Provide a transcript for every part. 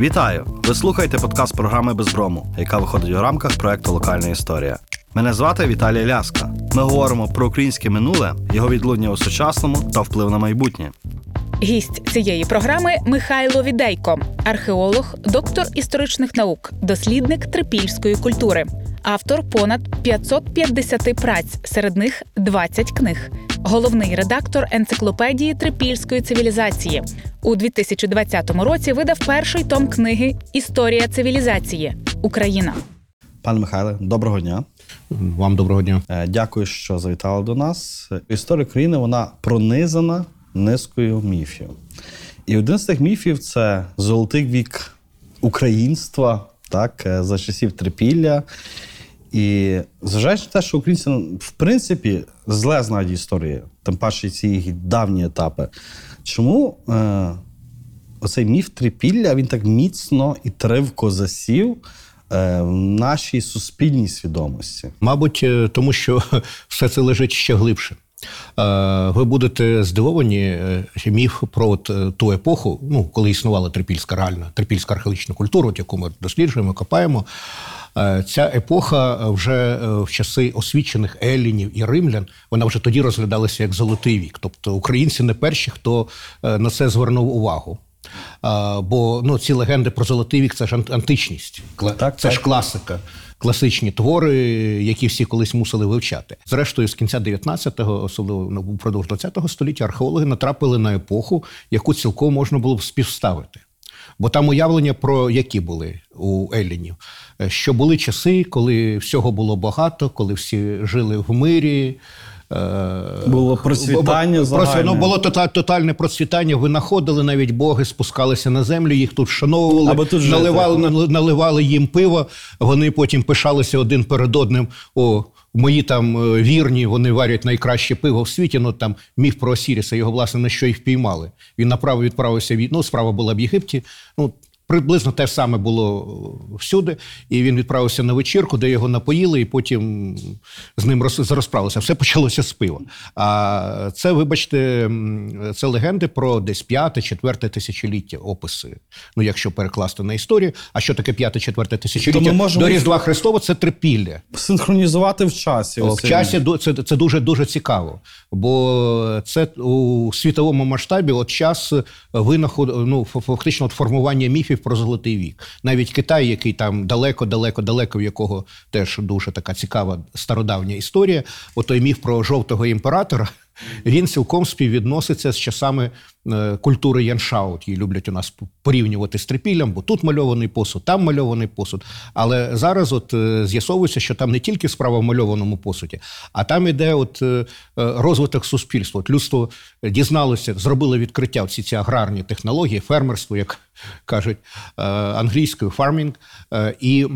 Вітаю! Ви слухаєте подкаст програми Безброму, яка виходить у рамках проекту Локальна історія. Мене звати Віталій Ляска. Ми говоримо про українське минуле, його відлуння у сучасному та вплив на майбутнє. Гість цієї програми Михайло Відейко, археолог, доктор історичних наук, дослідник трипільської культури, автор понад 550 праць, серед них 20 книг, головний редактор енциклопедії трипільської цивілізації. У 2020 році видав перший том книги Історія цивілізації Україна. Пане Михайле, доброго дня. Вам доброго дня. Е, Дякую, що завітали до нас. Історія України вона пронизана низкою міфів. І один з цих міфів це золотий вік українства, так, е, за часів трипілля. І зважаючи на те, що українці, в принципі, зле знають історію, тим паче ці давні етапи. Чому е, оцей міф трипілля він так міцно і тривко засів е, в нашій суспільній свідомості? Мабуть, е, тому що все це лежить ще глибше. Е, Ви будете здивовані, е, міф про от е, ту епоху, ну коли існувала трипільська реальна трипільська археологічна культура, от яку ми досліджуємо, копаємо. Ця епоха вже в часи освічених елінів і римлян, вона вже тоді розглядалася як золотий вік. Тобто українці не перші, хто на це звернув увагу. Бо ну, ці легенди про золотий вік це ж античність, Так, це так. ж класика. Класичні твори, які всі колись мусили вивчати. Зрештою, з кінця 19-го, особливо впродовж 20-го століття, археологи натрапили на епоху, яку цілком можна було б співставити. Бо там уявлення про які були у Еллінів, Е, що були часи, коли всього було багато, коли всі жили в мирі. Е, Було процвітання загальне. Просто, ну, було тотальне процвітання. Винаходили навіть боги, спускалися на землю, їх тут вшановували, Аби тут наливали, нали- наливали їм пиво. Вони потім пишалися один перед одним. О, мої там е, вірні, вони варять найкраще пиво в світі. Ну там міф про Осіріса, його власне на що і впіймали. Він направо відправився від ну, справа була в Єгипті. Ну Приблизно те ж саме було всюди, і він відправився на вечірку, де його напоїли, і потім з ним роз- розправилися. Все почалося з пива. А це, вибачте, це легенди про десь п'яте, четверте тисячоліття, описи. Ну, якщо перекласти на історію. А що таке п'яте, четверте тисячоліття? можемо До Різдва Христова це трипілля. Синхронізувати в часі. В оцей часі це, це дуже дуже цікаво, бо це у світовому масштабі от час винаход, ну фактично от формування міфів про золотий вік. Навіть Китай, який там далеко, далеко, далеко, в якого теж дуже така цікава стародавня історія. Отой міф про жовтого імператора. Він цілком співвідноситься з часами е, культури Яншаут. Її люблять у нас порівнювати з трипіллям, бо тут мальований посуд, там мальований посуд. Але зараз от е, з'ясовується, що там не тільки справа в мальованому посуді, а там іде от е, розвиток суспільства. От людство дізналося, зробило відкриття всі ці аграрні технології, фермерство, як кажуть англійською фармінг. І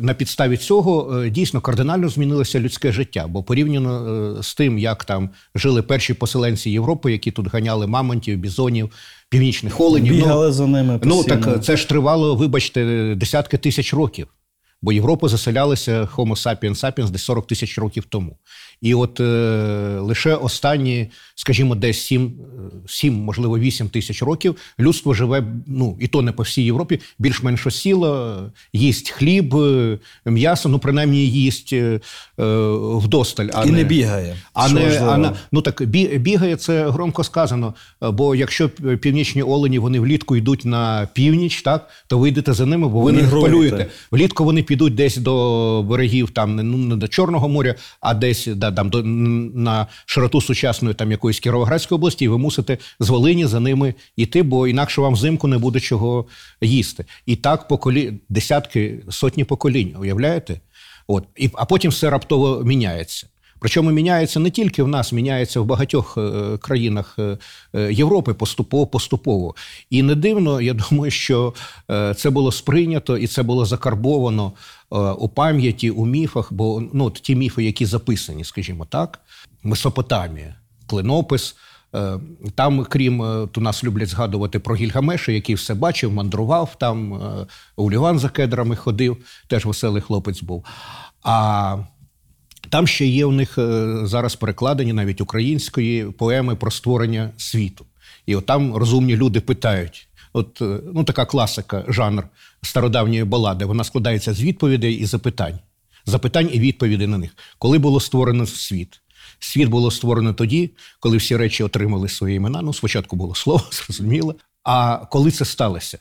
на підставі цього дійсно кардинально змінилося людське життя, бо порівняно з тим, як там жили перші поселенці Європи, які тут ганяли мамонтів, бізонів, північних оленів. Бігали за ними Ну так це ж тривало, вибачте, десятки тисяч років. Бо Європа заселялася Homo sapiens sapiens десь 40 тисяч років тому. І от е, лише останні, скажімо, десь 7, 7, можливо, 8 тисяч років людство живе, ну і то не по всій Європі, більш-менш осіло, їсть хліб, е, м'ясо, ну принаймні їсть е, е, вдосталь. А І не бігає, А не, а на, ну так бі- бігає це громко сказано. Бо якщо північні олені вони влітку йдуть на північ, так то ви йдете за ними, бо ви не полюєте. Влітку вони підуть десь до берегів, там не- ну не до Чорного моря, а десь да, там до на широту сучасної там якоїсь Кіровоградської області, і ви мусите з Волині за ними йти, бо інакше вам взимку не буде чого їсти. І так поколі... десятки, сотні поколінь, уявляєте? От і а потім все раптово міняється. Причому міняється не тільки в нас, міняється в багатьох е, країнах е, е, Європи поступово поступово. І не дивно, я думаю, що це було сприйнято і це було закарбовано у пам'яті, у міфах, бо ну, ті міфи, які записані, скажімо так, Месопотамія, клинопис. Там, крім у нас люблять згадувати про Гільгамеша, який все бачив, мандрував там, у Ліван за кедрами ходив, теж веселий хлопець був. А там ще є у них е, зараз перекладені навіть української поеми про створення світу. І от там розумні люди питають: от е, ну така класика, жанр стародавньої балади. Вона складається з відповідей і запитань. Запитань і відповідей на них. Коли було створено світ? Світ було створено тоді, коли всі речі отримали свої імена. Ну, спочатку було слово, зрозуміло. А коли це сталося?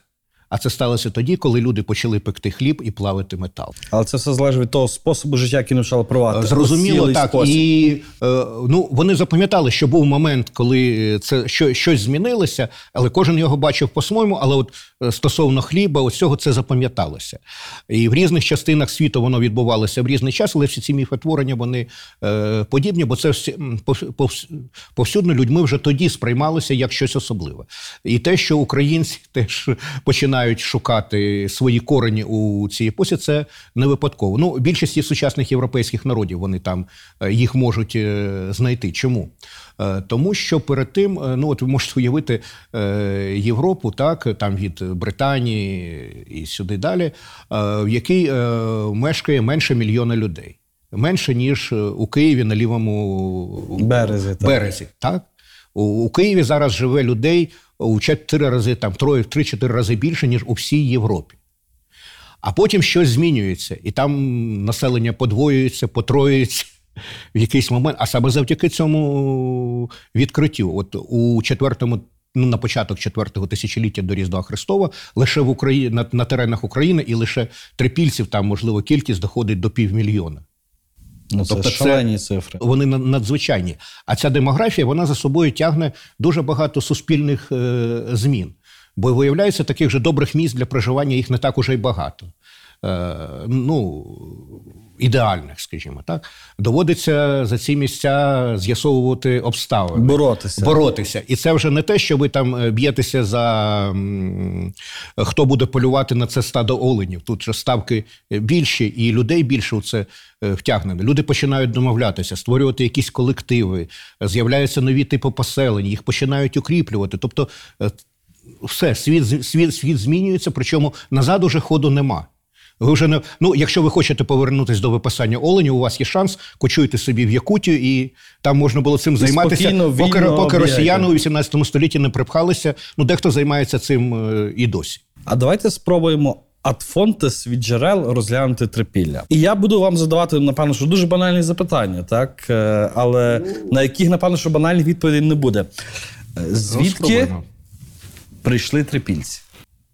А це сталося тоді, коли люди почали пекти хліб і плавити метал. Але це все залежить від того способу життя, який навчали провадити. Зрозуміло, так. спосіб. І е, ну, вони запам'ятали, що був момент, коли це що, щось змінилося, але кожен його бачив по-своєму. Але от е, стосовно хліба, ось цього це запам'яталося. І в різних частинах світу воно відбувалося в різний час, але всі ці міфотворення вони е, подібні, бо це всі, повсюдно людьми вже тоді сприймалося як щось особливе. І те, що українці теж починають шукати свої корені у цій епосі, це не випадково. Ну, більшість сучасних європейських народів вони там е, їх можуть е, знайти. Чому? Е, Тому що перед тим, ну от ви можете уявити Європу, так там від Британії і сюди далі, в якій мешкає менше мільйона людей. Менше ніж у Києві на лівому Березі, так. березі. Так? У, у Києві зараз живе людей у чотири рази, там троє, три-чотири рази більше, ніж у всій Європі. А потім щось змінюється, і там населення подвоюється, потроюється в якийсь момент. А саме завдяки цьому відкриттю, от у четвертому. Ну, на початок четвертого тисячоліття до Різдва Христова лише в Україні на, на теренах України і лише трипільців там можливо кількість доходить до півмільйона. Ну, тобто це- шалені цифри. Вони надзвичайні. А ця демографія вона за собою тягне дуже багато суспільних е, змін. Бо виявляється, таких же добрих місць для проживання їх не так уже й багато. Е, ну, ідеальних, скажімо так. Доводиться за ці місця з'ясовувати обставини. Боротися. Боротися. І це вже не те, що ви там е, б'єтеся за хто буде полювати на це стадо оленів. Тут же ставки е, більші, і людей більше у це е, втягнено. Люди починають домовлятися, створювати якісь колективи, з'являються нові типи поселень, їх починають укріплювати. Тобто, все, світ, світ, світ змінюється, причому назад уже ходу нема. Ви вже не ну, якщо ви хочете повернутися до випасання оленів, у вас є шанс, кочуйте собі в Якутію, і там можна було цим займатися, спокійно, поки, вільно поки росіяни у 18 столітті не припхалися. Ну, дехто займається цим е, і досі. А давайте спробуємо адфонтес від джерел розглянути трипілля. І я буду вам задавати, напевно, що дуже банальні запитання, так? Е, Але на яких, напевно, що банальних відповідей не буде. Е, Звідки прийшли трипільці?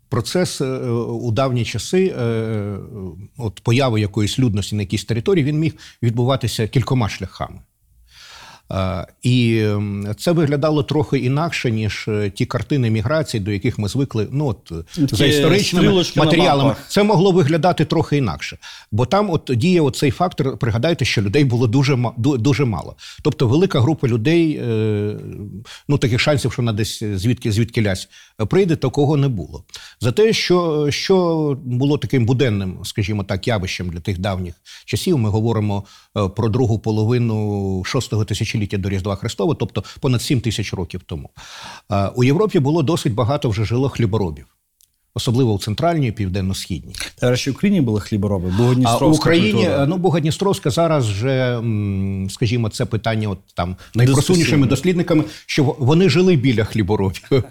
Процес е, у давні часи, е, от появи якоїсь людності на якійсь території, він міг відбуватися кількома шляхами. Е, І це виглядало трохи інакше, ніж е, ті картини міграції, до яких ми звикли. Ну от е, за історичними матеріалами. Це могло виглядати трохи інакше. Бо там от діє оцей фактор, пригадайте, що людей було дуже, дуже мало. Тобто велика група людей, ну таких шансів, що вона десь звідки звідки лясь прийде, такого не було. За те, що, що було таким буденним, скажімо так, явищем для тих давніх часів, ми говоримо про другу половину шостого тисячоліття до Різдва Христова, тобто понад 7 тисяч років тому. Е, У Європі було досить багато вже жило хліборобів. Особливо у центральній і південно-східній. Та речі, в Україні були хлібороби, А Богодністровська в Україні, культура. ну Богодністровська зараз вже, скажімо, це питання от там найпросунішими дослідниками, що вони жили біля хліборобів.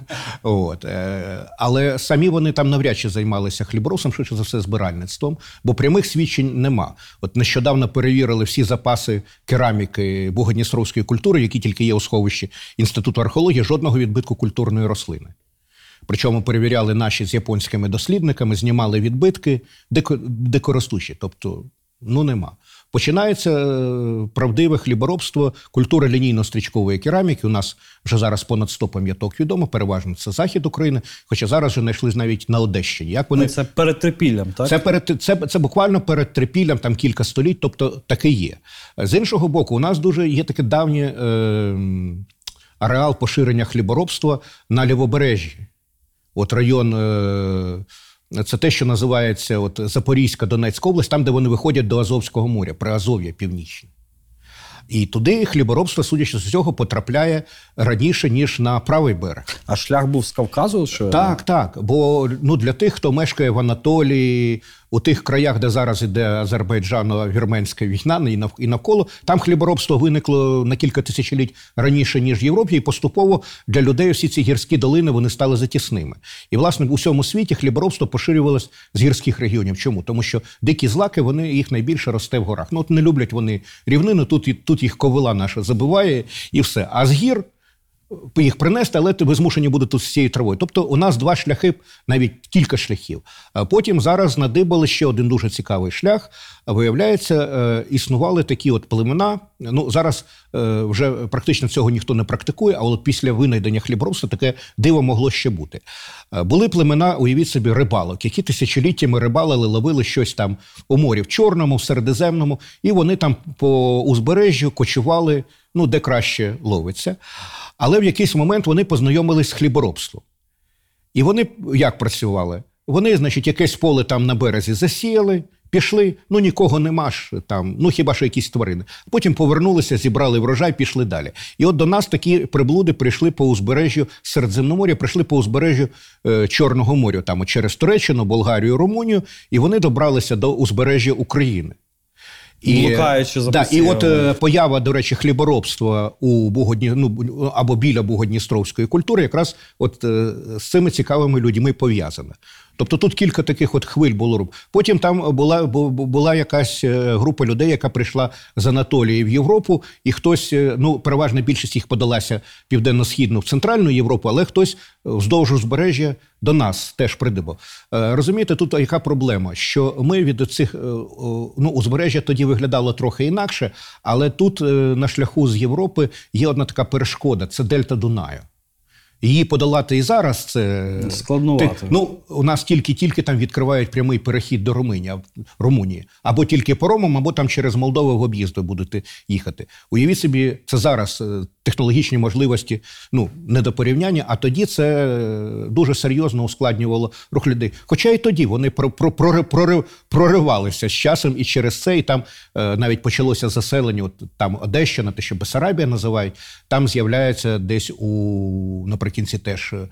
От. е, Але самі вони там навряд чи займалися хліборобством, швидше за все, збиральництвом, бо прямих свідчень нема. От нещодавно перевірили всі запаси кераміки Богодністровської культури, які тільки є у сховищі Інституту археології, жодного відбитку культурної рослини. Причому перевіряли наші з японськими дослідниками, знімали відбитки дико, дикоростучі, тобто ну нема. Починається е, правдиве хліборобство, культура лінійно-стрічкової кераміки. У нас вже зараз понад 100 пам'яток відомо, переважно це захід України, хоча зараз вже знайшли навіть на Одещині. Як вони Ну, Це перед трипіллям, так? це перед це, це буквально перед трипіллям, там кілька століть, тобто таке є. З іншого боку, у нас дуже є таке давнє е, ареал поширення хліборобства на лівобережжі. От район. Е, це те, що називається от Запорізька Донецька область, там, де вони виходять до Азовського моря, Приазов'я північне. І туди хліборобство, судячи з цього, потрапляє раніше, ніж на правий берег. А шлях був з Кавказу? Що Так, так. Бо ну для тих, хто мешкає в Анатолії, у тих краях, де зараз іде Азербайджано-вірменська війна, і нав- навколо там хліборобство виникло на кілька тисячоліть раніше ніж в Європі, і поступово для людей всі ці гірські долини вони стали затісними. І власне у всьому світі хліборобство поширювалось з гірських регіонів. Чому? Тому що дикі злаки вони їх найбільше росте в горах. Ну от не люблять вони рівнину. Тут і- тут їх ковила наша забиває, і все. А з гір їх принести, але ви змушені будете з цією травою. Тобто у нас два шляхи, навіть кілька шляхів. А потім зараз надибали ще один дуже цікавий шлях. Виявляється, е, існували такі от племена. Ну зараз е, вже практично цього ніхто не практикує, а от після винайдення хліборобства таке диво могло ще бути. Е, Були племена, уявіть собі, рибалок, які тисячоліттями рибалили, ловили щось там у морі, в Чорному, в Середземному, і вони там по узбережжю кочували, ну де краще ловиться. Але в якийсь момент вони познайомились з хліборобством. І вони як працювали? Вони, значить, якесь поле там на березі засіяли, пішли, ну нікого нема ж там, ну хіба що якісь тварини. Потім повернулися, зібрали врожай, пішли далі. І от до нас такі приблуди прийшли по узбережжю Середземномор'я, прийшли по узбережжю е, Чорного моря, там через Туреччину, Болгарію, Румунію, і вони добралися до узбережжя України. І, Блукаючи за да, і от е, поява, до речі, хліборобства у Бугодні, ну або біля Бугодністровської культури, якраз от е, з цими цікавими людьми пов'язана. Тобто тут кілька таких от хвиль було. Потім там була, бу- бу- була якась е, група людей, яка прийшла з Анатолії в Європу, і хтось, е, ну переважна більшість їх подалася південно-східну в центральну Європу, але хтось вздовж узбережжя до нас теж придибав. Е, Розумієте, тут яка проблема? Що ми від цих ну, узбережжя тоді виглядало трохи інакше, але тут на шляху з Європи є одна така перешкода це дельта Дунаю. Її подолати і зараз це Складновато. Ти- ну, у нас тільки-тільки там відкривають прямий перехід до Румунії, Румунії. Або тільки по Ромам, або там через Молдову в об'їзду будете їхати. Уявіть собі, це зараз е, технологічні можливості, ну, не до порівняння, а тоді це е, дуже серйозно ускладнювало рух людей. Хоча і тоді вони про, про, прори- прори- проривалися з часом і через це, і там е, навіть почалося заселення, от там Одещина, те, що Бесарабія називають, там з'являється десь у наприкінці теж е,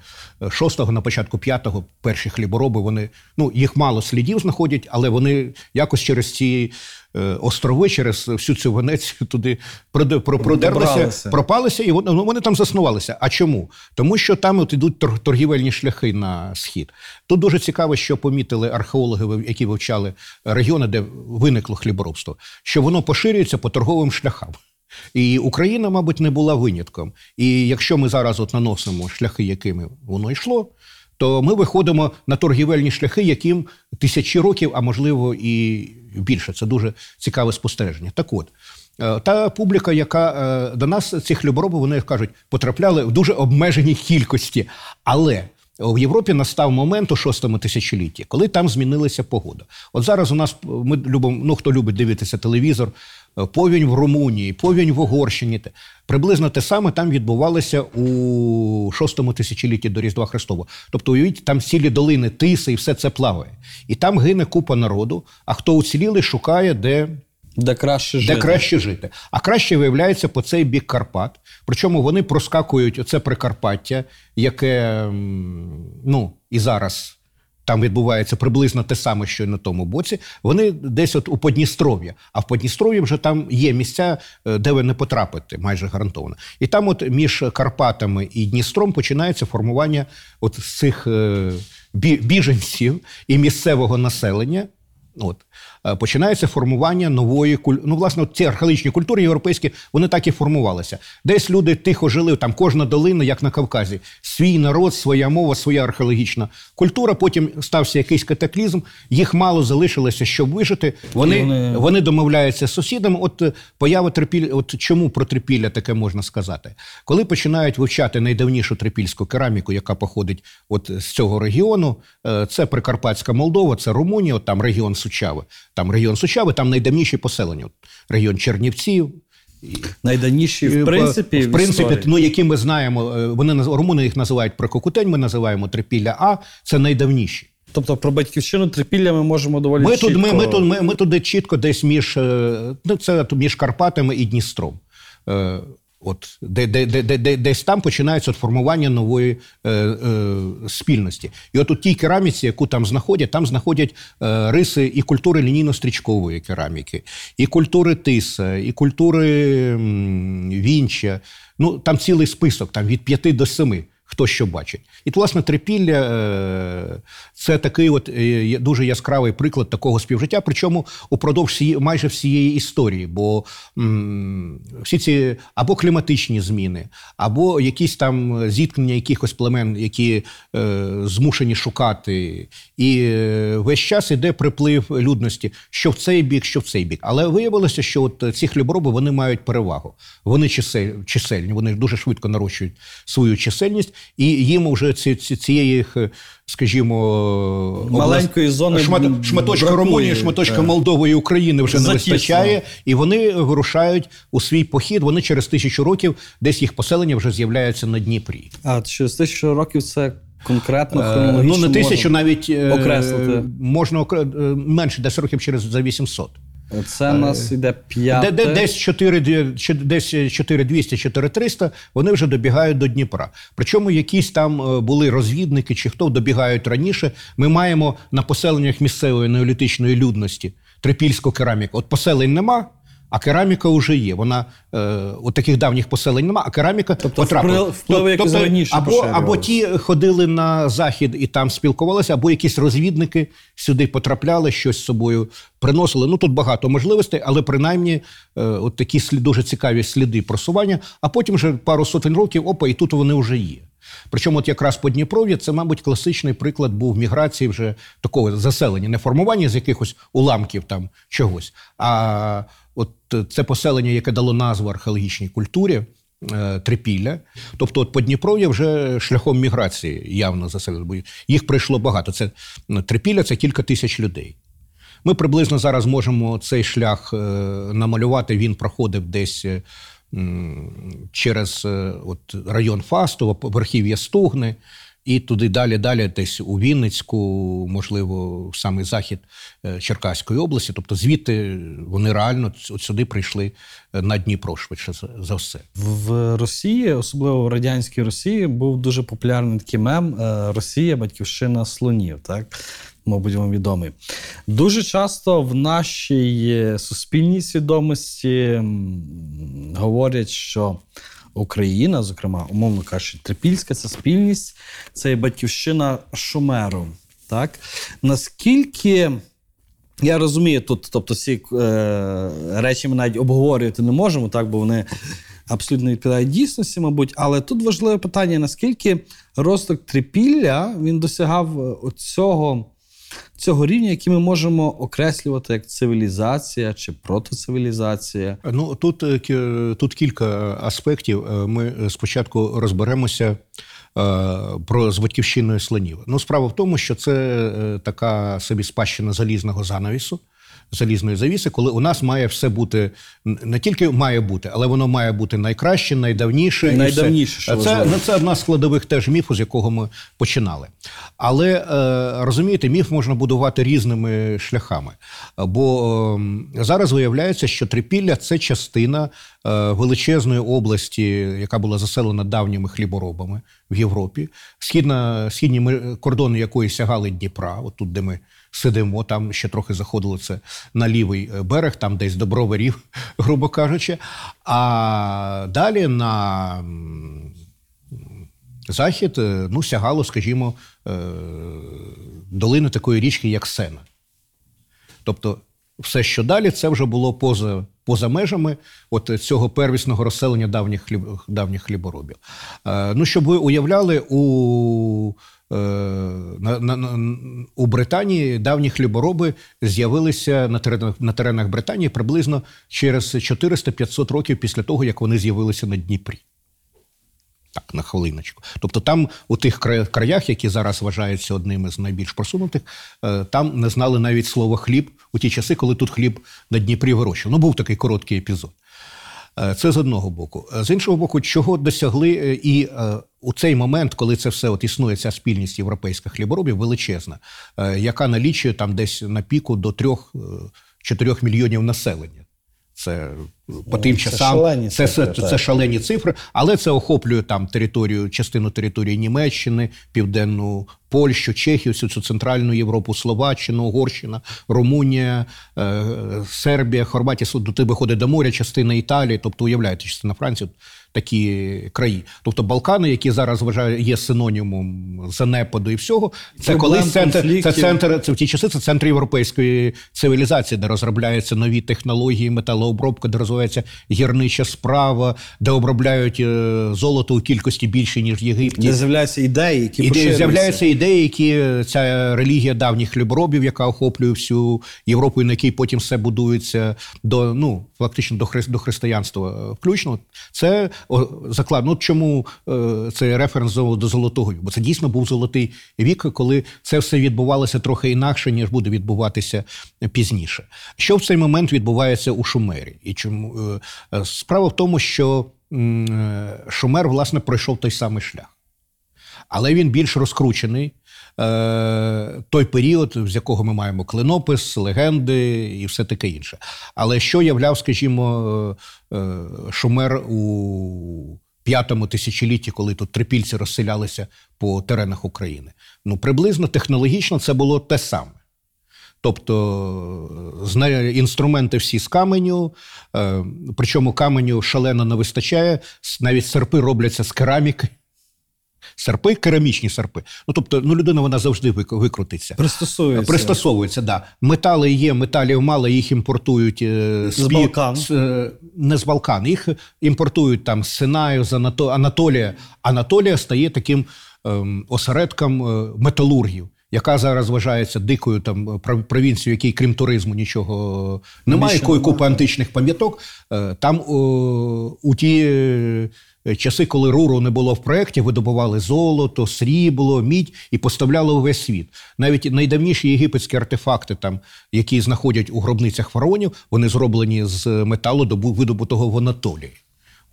шостого, на початку п'ятого перші хлібороби. Вони ну їх мало слідів знаходять, але вони якось через ці. Е, Острови через всю цю Венецію туди продерлися, пропалися, і вони, ну, вони там заснувалися. А чому? Тому що там от ідуть торгівельні шляхи на схід. Тут дуже цікаво, що помітили археологи, які вивчали регіони, де виникло хліборобство, що воно поширюється по торговим шляхам. І Україна, мабуть, не була винятком. І якщо ми зараз от наносимо шляхи, якими воно йшло, то ми виходимо на торгівельні шляхи, яким тисячі років, а можливо і більше. Це дуже цікаве спостереження. Так от. е, Та публіка, яка е, до нас цих хлібороби, вони кажуть, потрапляли в дуже обмеженій кількості. Але в Європі настав момент у шостому тисячолітті, коли там змінилася погода. От зараз у нас ми любимо, ну хто любить дивитися телевізор, е, повінь в Румунії, повінь в Угорщині. Приблизно те саме там відбувалося у шостому тисячолітті до Різдва Христового. Тобто, уявіть, там цілі долини тиси і все це плаває. І там гине купа народу. А хто уціліли, шукає, де Де краще жити. де краще жити. А краще виявляється по цей бік Карпат. Причому вони проскакують оце Прикарпаття, яке ну і зараз. Там відбувається приблизно те саме, що й на тому боці. Вони десь от у Подністров'я. А в Подністров'ї вже там є місця, е, де ви не потрапите, майже гарантовано. І там, от між Карпатами і Дністром, починається формування от цих е, біженців і місцевого населення. От Е, починається формування нової куль... Ну, власне, ці архаїчні культури європейські вони так і формувалися. Десь люди тихо жили, там кожна долина, як на Кавказі, свій народ, своя мова, своя археологічна культура. Потім стався якийсь катаклізм, їх мало залишилося, щоб вижити. Вони, вони- вони домовляються з сусідами. От е, поява трипілля, от чому про трипілля таке можна сказати? Коли починають вивчати найдавнішу трипільську кераміку, яка походить от з цього регіону, е, це Прикарпатська Молдова, це Румунія, от там регіон Сучави. Там регіон Сучави, там найдавніші поселення. Регіон Чернівців. Найдавніші, в принципі, в принципі, ну які ми знаємо, е, вони румуни їх називають Прококутень, ми називаємо Трипілля А, це найдавніші. Тобто про батьківщину трипілля ми можемо доволі Ми чітко... тут, ми, ми, тут, ми, ми туди чітко десь між, е, ну, це між Карпатами і Дністром. От де, де, де, де, де, десь там починається от формування нової е, е, спільності. І от у тій кераміці, яку там знаходять, там знаходять е, риси і культури лінійно-стрічкової кераміки, і культури тиса, і культури вінча. Ну там цілий список, там від п'яти до семи. Хто що бачить, і власне трипілля е, це такий от е, дуже яскравий приклад такого співжиття. Причому упродовж майже всієї історії, бо всі ці або кліматичні зміни, або якісь там зіткнення якихось племен, які е, змушені шукати, і весь час іде приплив людності, що в цей бік, що в цей бік. Але виявилося, що от ці хлібороби вони мають перевагу. Вони чисель- чисельні, вони дуже швидко нарощують свою чисельність, і їм вже ці, ці, цієї, е, скажімо, Маленької зони шмат- шматочка бракує, Румунії, шматочка так. Молдови і України вже не Затісно. вистачає, і вони вирушають у свій похід. Вони через тисячу років десь їх поселення вже з'являються на Дніпрі. А через тисячу років це конкретно Е, хронологічно Ну, не тисячу, можна. навіть е, окреслити. можна е, менше, десь років через за 800. Це у нас іде Де, п'яте. де, десь 4, дві- чи- десь 4200, 4300 вони вже добігають до Дніпра. Причому якісь там е, були розвідники чи хто добігають раніше. Ми маємо на поселеннях місцевої неолітичної людності трипільську кераміку. От поселень нема. А кераміка вже є. Вона е, от таких давніх поселень нема, а кераміка Тобто потрапила. вплив- якось раніше або, або ті ходили на захід і там спілкувалися, або якісь розвідники сюди потрапляли, щось з собою приносили. Ну тут багато можливостей, але принаймні е, от такі слід, дуже цікаві сліди просування. А потім вже пару сотень років, опа, і тут вони вже є. Причому, от якраз Подніпров'я, це, мабуть, класичний приклад був міграції вже такого заселення, не формування з якихось уламків там чогось, а от е, це поселення, яке дало назву археологічній культурі. е, Трипілля, тобто от Подніпров'я вже шляхом міграції явно заселили. бо Їх прийшло багато. Це ну, Трипілля це кілька тисяч людей. Ми приблизно зараз можемо цей шлях е, намалювати. Він проходив десь через от, район Фастова, верхів'я Стугни, і туди далі, далі, десь у Вінницьку, можливо, в самий захід е, Черкаської області. Тобто звідти вони реально от сюди прийшли е, на Дніпро швидше за- все. В Росії, особливо в радянській Росії, був дуже популярний такий мем е, Росія, батьківщина слонів. Так, мабуть, вам відомий. Дуже часто в нашій суспільній свідомості говорять, що Україна, зокрема, умовно кажучи, трипільська це спільність, це батьківщина Шумеру. Так? Наскільки. Я розумію, тут, тобто, ці е, речі ми навіть обговорювати не можемо, так, бо вони абсолютно відповідають дійсності, мабуть. Але тут важливе питання: наскільки розвиток трипілля він досягав е, оцього, цього рівня, який ми можемо окреслювати як цивілізація чи протоцивілізація. Ну тут, е, тут кілька аспектів. Е, Ми спочатку розберемося е, про з батьківщиною слонів. Ну, справа в тому, що це така собі спадщина залізного занавісу. Залізної завіси, коли у нас має все бути не тільки має бути, але воно має бути найкраще, найдавніше. і. Найдавніше, що це, ну, це одна з складових теж міфу, з якого ми починали. Але е, розумієте, міф можна будувати різними шляхами. Бо е, зараз виявляється, що Трипілля це частина е, величезної області, яка була заселена давніми хліборобами в Європі. Східна, східні кордони якої сягали Дніпра, от тут, де ми сидимо, там ще трохи заходило це на лівий е, берег, там десь до броварів, грубо кажучи. А далі на захід е, ну, сягало, скажімо, е, долини такої річки, як Сена. Тобто, все, що далі, це вже було поза, поза межами от цього первісного розселення давніх, хліб, давніх хліборобів. Е, ну, щоб ви уявляли, у, е, на, на, на, у Британії давні хлібороби з'явилися на теренах, на теренах Британії приблизно через 400-500 років після того, як вони з'явилися на Дніпрі. Так, на хвилиночку. Тобто, там у тих краях, які зараз вважаються одними з найбільш просунутих, е, там не знали навіть слова хліб у ті часи, коли тут хліб на Дніпрі вирощував. Ну, був такий короткий епізод. Е, Це з одного боку. Е, З іншого боку, чого досягли і у цей момент, коли це все от існує, ця спільність європейських хліборобів величезна, яка налічує там десь на піку до 3-4 мільйонів населення Це по тим це часам шалені це, цифри, це, це шалені цифри, але це охоплює там територію, частину території Німеччини, Південну Польщу, Чехію, всю цю центральну Європу, Словаччину, Угорщина, Румунія, е, Сербія, Хорватія. До тебе ходить до моря, частина Італії, тобто уявляєте, частина Франції. Такі краї, тобто Балкани, які зараз вважаю, є синонімом занепаду і всього, це Проблем, колись центр, це центр, це в ті часи це центр європейської цивілізації, де розробляються нові технології, металообробка, де розвивається гірнича справа, де обробляють е, золото у кількості більше ніж в Єгипті. Де з'являються ідеї, які І де поширюються. з'являються ідеї, які ця релігія давніх хліборобів, яка охоплює всю Європу, і на якій потім все будується до ну фактично до хри- до християнства е, включно. Це о, заклад. Ну чому е, це референс до золотого? Бо це дійсно був золотий вік, коли це все відбувалося трохи інакше, ніж буде відбуватися пізніше. Що в цей момент відбувається у Шумері? І чому е, е, справа в тому, що Шумер власне пройшов той самий шлях але він більш розкручений. Е, той період, з якого ми маємо клинопис, легенди і все таке інше. Але що являв, скажімо, е, е, Шумер у п'ятому тисячолітті, коли тут трипільці розселялися по теренах України? Ну, приблизно технологічно це було те саме. Тобто інструменти всі з каменю, е, причому каменю шалено не вистачає, навіть серпи робляться з кераміки. Серпи, керамічні серпи. Ну тобто, ну людина вона завжди викрутиться. Пристосуються. Пристосовується, да. Метали є, металів мало, їх імпортують е, З Балкан. з, е, не з Балкан. Їх імпортують там з Синаю, з Анато... Анатолія. Анатолія стає таким ем, осередком е, металургів. Яка зараз вважається дикою там провінцією, якій крім туризму нічого немає, якої купи античних пам'яток. Там о, у ті часи, коли Руру не було в проєкті, видобували золото, срібло, мідь і поставляли у весь світ. Навіть найдавніші єгипетські артефакти, там, які знаходять у гробницях фараонів, вони зроблені з металу, добу- видобутого в Анатолії.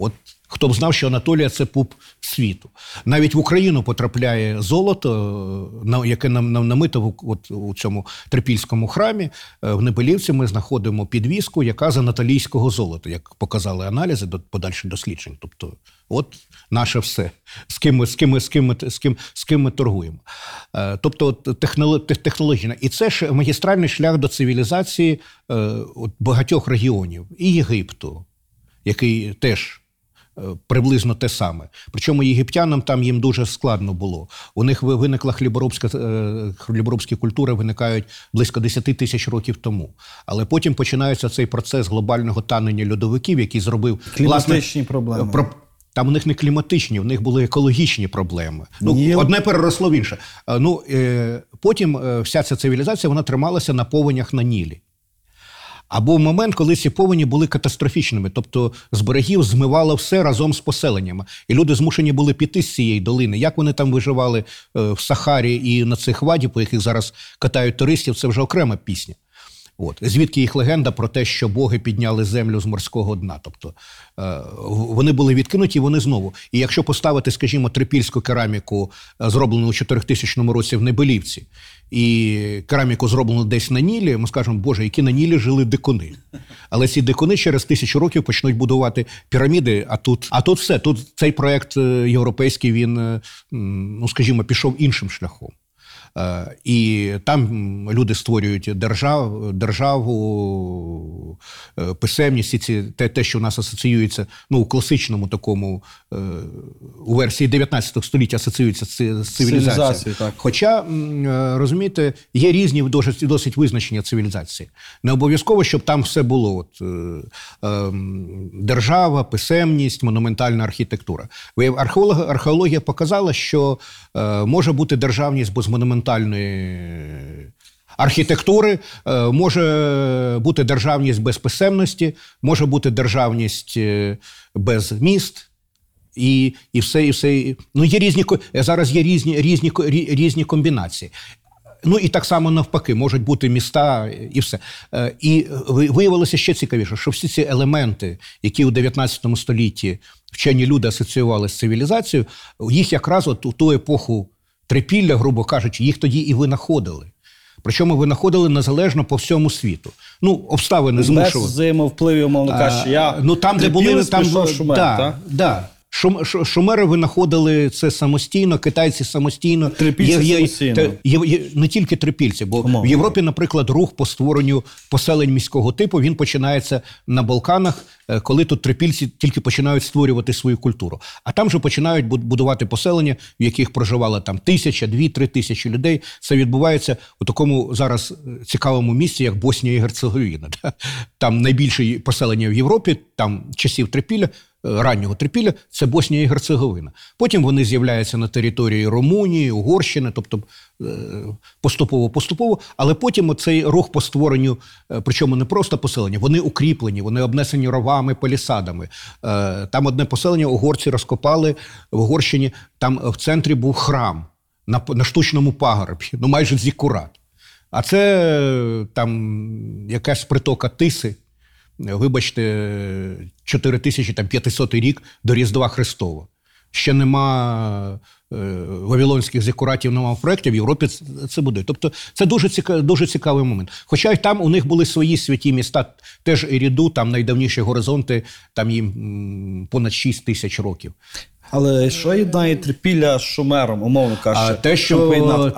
От хто б знав, що Анатолія це пуп світу. Навіть в Україну потрапляє золото, е, яке нам, нам намито в, от, у цьому трипільському храмі. Е, В Небелівці ми знаходимо підвіску, яка з анатолійського золота, як показали аналізи до подальших досліджень. Тобто, от наше все. З ким ми, з ким ми, з ким ми, з ким, з ким ми торгуємо. Е, Тобто, от, технологічна. І це ж магістральний шлях до цивілізації от, багатьох регіонів і Єгипту, який теж приблизно те саме. Причому єгиптянам там їм дуже складно було. У них ви- виникла хліборобська е, хліборобські культури, виникають близько 10 тисяч років тому. Але потім починається цей процес глобального танення льодовиків, який зробив Кліматичні проблеми. Про, там у них не кліматичні, у них були екологічні проблеми. Ну, Ні. одне переросло в інше. Е, Ну, е, потім вся ця цивілізація вона трималася на повенях на Нілі. А був момент, коли ці повені були катастрофічними, тобто з берегів змивало все разом з поселеннями, і люди змушені були піти з цієї долини. Як вони там виживали е, в Сахарі і на цих ваді, по яких зараз катають туристів, це вже окрема пісня. От звідки їх легенда про те, що боги підняли землю з морського дна. Тобто е, вони були відкинуті, вони знову. І якщо поставити, скажімо, трипільську кераміку, е, зроблену у 4000 році в Небелівці, і кераміку зроблену десь на Нілі, ми скажемо, Боже, які на Нілі жили дикуни. Але ці дикуни через тисячу років почнуть будувати піраміди. А тут, а тут все. Тут цей проект е, європейський він, ну скажімо, пішов іншим шляхом. Е, І там люди створюють держав, державу, е, писемність, і ці, те, те, що у нас асоціюється ну, у класичному такому, е, у версії 19 століття асоціюється з цивілізацією. Так. Хоча, розумієте, є різні досить, досить визначення цивілізації. Не обов'язково, щоб там все було. От, е, е, м, держава, писемність, монументальна архітектура. Археологія показала, що може бути державність без монументальної архітектури, е, може бути державність без писемності, може бути державність е, без міст. І, і все, і все. Ну, є різні зараз є різні, різні, різні комбінації. Ну і так само навпаки, можуть бути міста і все. Е, І виявилося ще цікавіше, що всі ці елементи, які у 19 столітті вчені люди асоціювали з цивілізацією, їх якраз от у ту епоху трипілля, грубо кажучи, їх тоді і винаходили. Причому винаходили незалежно по всьому світу. Ну, обставини Без змушували. взаємовпливів, мовно кажучи. Я ну там, де були там Шумер, да, так? Да. Шум, шу- шумери винаходили це самостійно, китайці самостійно. Трипільці самостійно. те- є, є, не тільки трипільці, бо Умовно. в Європі, наприклад, рух по створенню поселень міського типу він починається на Балканах, е, коли тут трипільці тільки починають створювати свою культуру. А там же починають буд- будувати поселення, в яких проживало там тисяча, дві, три тисячі людей. Це відбувається у такому зараз е, цікавому місці, як Боснія і Герцеговіна. Там найбільше поселення в Європі, там часів трипілля. Е, Раннього трипілля це Боснія і Герцеговина. Потім вони з'являються на території Румунії, Угорщини, тобто е, поступово, поступово. Але потім цей рух по створенню, е, причому не просто поселення, вони укріплені, вони обнесені ровами, палісадами. Е, Там одне поселення угорці розкопали в Угорщині. Там в центрі був храм на, на штучному пагорбі, ну майже зікурат. А це е, там якась притока тиси. Вибачте, 4500 рік до Різдва Христова. Ще нема е, вавилонських зекуратів, нема проєктів, в Європі це, буде. Тобто це дуже, ціка, дуже цікавий момент. Хоча й там у них були свої святі міста, теж Іріду, там найдавніші горизонти, там їм понад 6 тисяч років. Але що єднає трипілля з шумером, умовно кажучи? А те, що щоб поєднати?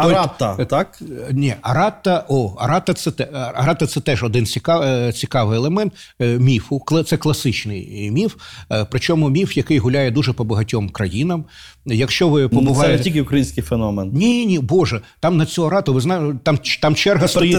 той- так? Е, Ні, Аратта, о, Аратта це, Аратта це теж один цікав, е, цікавий елемент е, міфу. Це класичний міф. е, Причому міф, який гуляє дуже по багатьом країнам. Якщо ви Ну, це не тільки український феномен. Ні, ні, Боже, там на цю Арату, ви знаєте, там, там черга стоїть.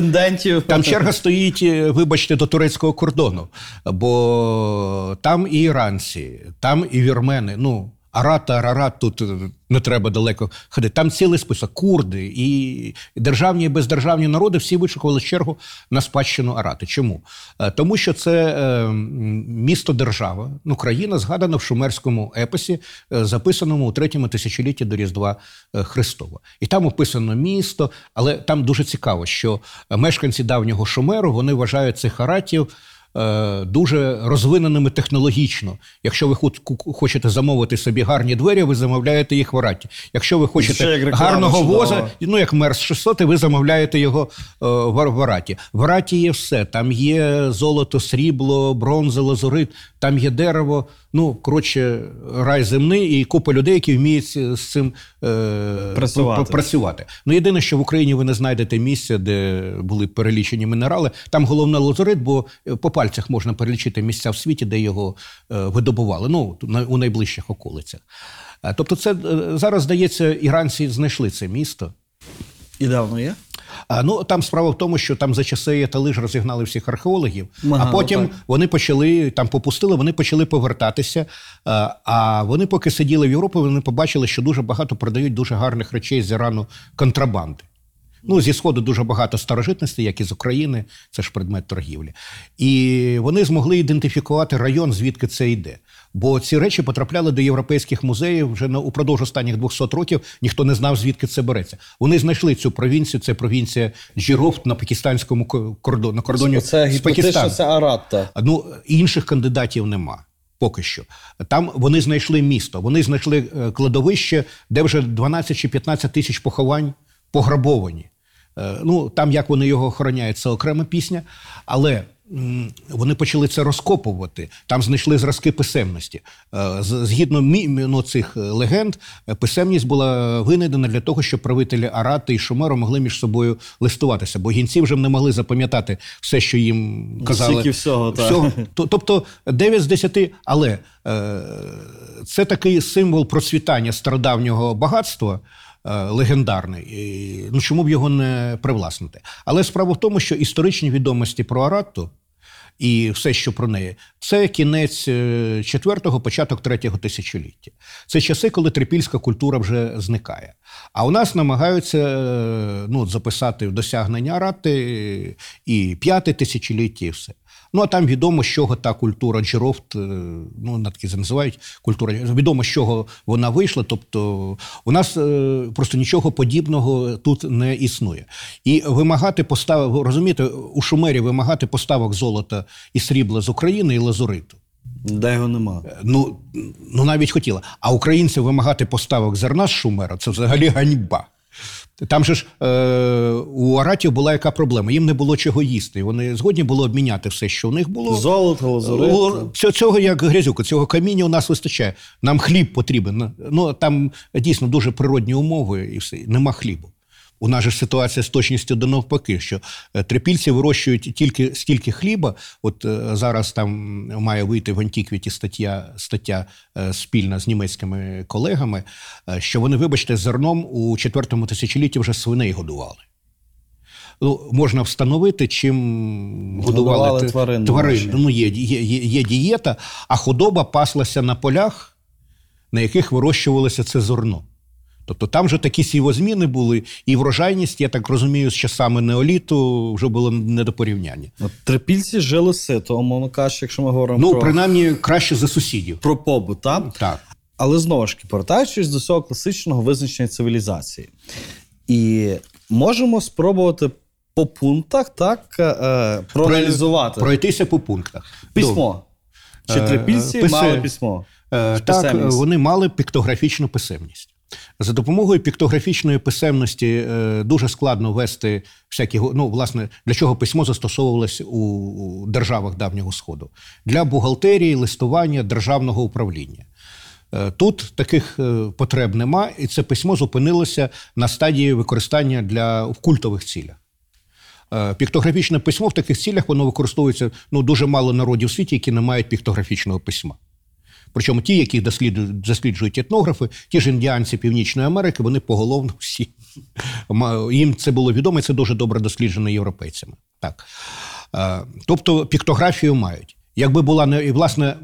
Там черга стоїть, е, вибачте, до турецького кордону. Бо там і іранці, там і вірмени. Ну, Арата, Арарат, тут е, не треба далеко ходити. Там цілий список курди і державні і бездержавні народи всі вишукували чергу на спадщину Арати. Чому? Е, Тому що це е, місто-держава, ну, країна, згадана в шумерському епосі, записаному у третьому тисячолітті до Різдва Христова. І там описано місто, але там дуже цікаво, що мешканці давнього Шумеру вони вважають цих аратів. Е, Дуже розвиненими технологічно. Якщо ви хоч- хочете замовити собі гарні двері, ви замовляєте їх в Араті. Якщо ви хочете реклама гарного чудова. воза, ну як Мерс 600, ви замовляєте його е, в Араті. В Араті є все. Там є золото, срібло, бронза, лазурит, там є дерево. Ну, коротше, рай земний і купа людей, які вміють з цим е, Працювати. працювати. Ну, єдине, що в Україні ви не знайдете місця, де були перелічені мінерали. Там головне лазурит, бо е, по пальцях можна перелічити місця в світі, де його е, видобували. Ну, у найближчих околицях. Е, Тобто, це е, зараз здається, іранці знайшли це місто. І давно є? А, ну там справа в тому, що там за часи Яталиж розігнали всіх археологів, Ага, а потім так. вони почали там попустили, вони почали повертатися. А, а вони, поки сиділи в Європі, вони побачили, що дуже багато продають дуже гарних речей з Ірану контрабанди. Ну, зі сходу дуже багато старожитностей, як і з України, це ж предмет торгівлі. І вони змогли ідентифікувати район, звідки це йде. Бо ці речі потрапляли до європейських музеїв вже на упродовж останніх 200 років. Ніхто не знав, звідки це береться. Вони знайшли цю провінцію. Це провінція Джірофт на пакистанському ко- кордоні, на кордоні Це з Пакистаном. це Аратта. Ну, інших кандидатів нема. Поки що. Там вони знайшли місто, вони знайшли е, кладовище, де вже 12 чи 15 тисяч поховань пограбовані. Е, Ну, там як вони його охороняють, це окрема пісня. Але вони почали це розкопувати. Там знайшли зразки писемності. Е, Згідно ну, цих е, легенд, писемність була винайдена для того, щоб правителі Арати і Шумеру могли між собою листуватися. Бо гінці вже не могли запам'ятати все, що їм казали. Стільки всього, так. Всього. Т- Тобто 9 з 10, але це такий символ процвітання стародавнього багатства. Е, Легендарний, ну чому б його не привласнити? Але справа в тому, що історичні відомості про Аратту і все, що про неї, це кінець е, четвертого, початок третього тисячоліття. Це часи, коли трипільська культура вже зникає. А у нас намагаються е, ну, записати в досягнення Аратти і п'яте тисячоліття, і все. Ну а там відомо, з чого та культура Джерофт, е, ну на такі називають культура. Відомо, з чого вона вийшла. Тобто, у нас е, просто нічого подібного тут не існує. І вимагати поставок, розумієте, у Шумері вимагати поставок золота і срібла з України і лазуриту. Де його нема. Ну, ну навіть хотіла. А українців вимагати поставок зерна з Шумера це взагалі ганьба. Там же ж е, у аратів була яка проблема? Їм не було чого їсти. Вони згодні було обміняти все, що у них було. Золото, лазурит. Цього, цього як грязюка, цього каміння у нас вистачає. Нам хліб потрібен. Ну там дійсно дуже природні умови, і все. Нема хлібу. У нас же ситуація з точністю до навпаки, що е, трипільці вирощують тільки стільки хліба. От е, зараз там має вийти в Антіквіті стаття, стаття е, спільна з німецькими колегами, що вони, вибачте, зерном у четвертому тисячолітті вже свиней годували. Ну, можна встановити, чим годували, Годували тварин тварин. Ну, є, є, є, є дієта, а худоба паслася на полях, на яких вирощувалося це зерно. Тобто там вже такі сівозміни були, і врожайність, я так розумію, з часами неоліту вже було не до порівняння. От трипільці жили сито, умовно кажучи, якщо ми говоримо Ну, про, принаймні, краще за сусідів. про побут, так? Так. Але знову ж таки, повертаючись до цього класичного визначення цивілізації, і можемо спробувати по пунктах так е, проаналізувати Пройтися по пунктах. письмо. Чи Е, трипільці писи- мали письмо? Е, Так, Писемність. вони мали піктографічну писемність. За допомогою піктографічної писемності е, дуже складно вести всякі ну, власне, для чого письмо застосовувалось у державах давнього сходу для бухгалтерії, листування, державного управління. Е, Тут таких е, потреб нема, і це письмо зупинилося на стадії використання для в культових цілях. Піктографічне письмо в таких цілях воно використовується ну, дуже мало народів у світі, які не мають піктографічного письма. Причому ті, які досліджують, досліджують етнографи, ті ж індіанці Північної Америки, вони поголовно всі. Їм це було відомо, і це дуже добре досліджено європейцями. Так. Е, Тобто піктографію мають. Якби була не і власне,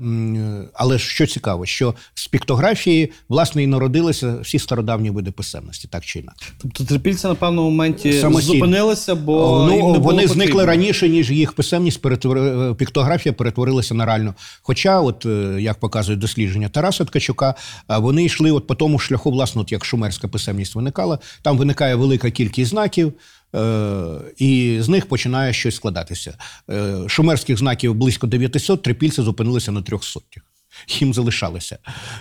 але що цікаво, що з піктографії власне і народилися всі стародавні види писемності, так чи інакше. Тобто трипільці на певному моменті Самостійно. зупинилися, бо ну, їм не було вони потрібно. зникли раніше, ніж їх писемність перетвори... піктографія перетворилася на реальну. Хоча, от е, як показують дослідження Тараса Ткачука, а вони йшли от по тому шляху, власне, от як шумерська писемність виникала. Там виникає велика кількість знаків. Е, І з них починає щось складатися. Е, Шумерських знаків близько 900, трипільці зупинилися на 300. Їм залишалося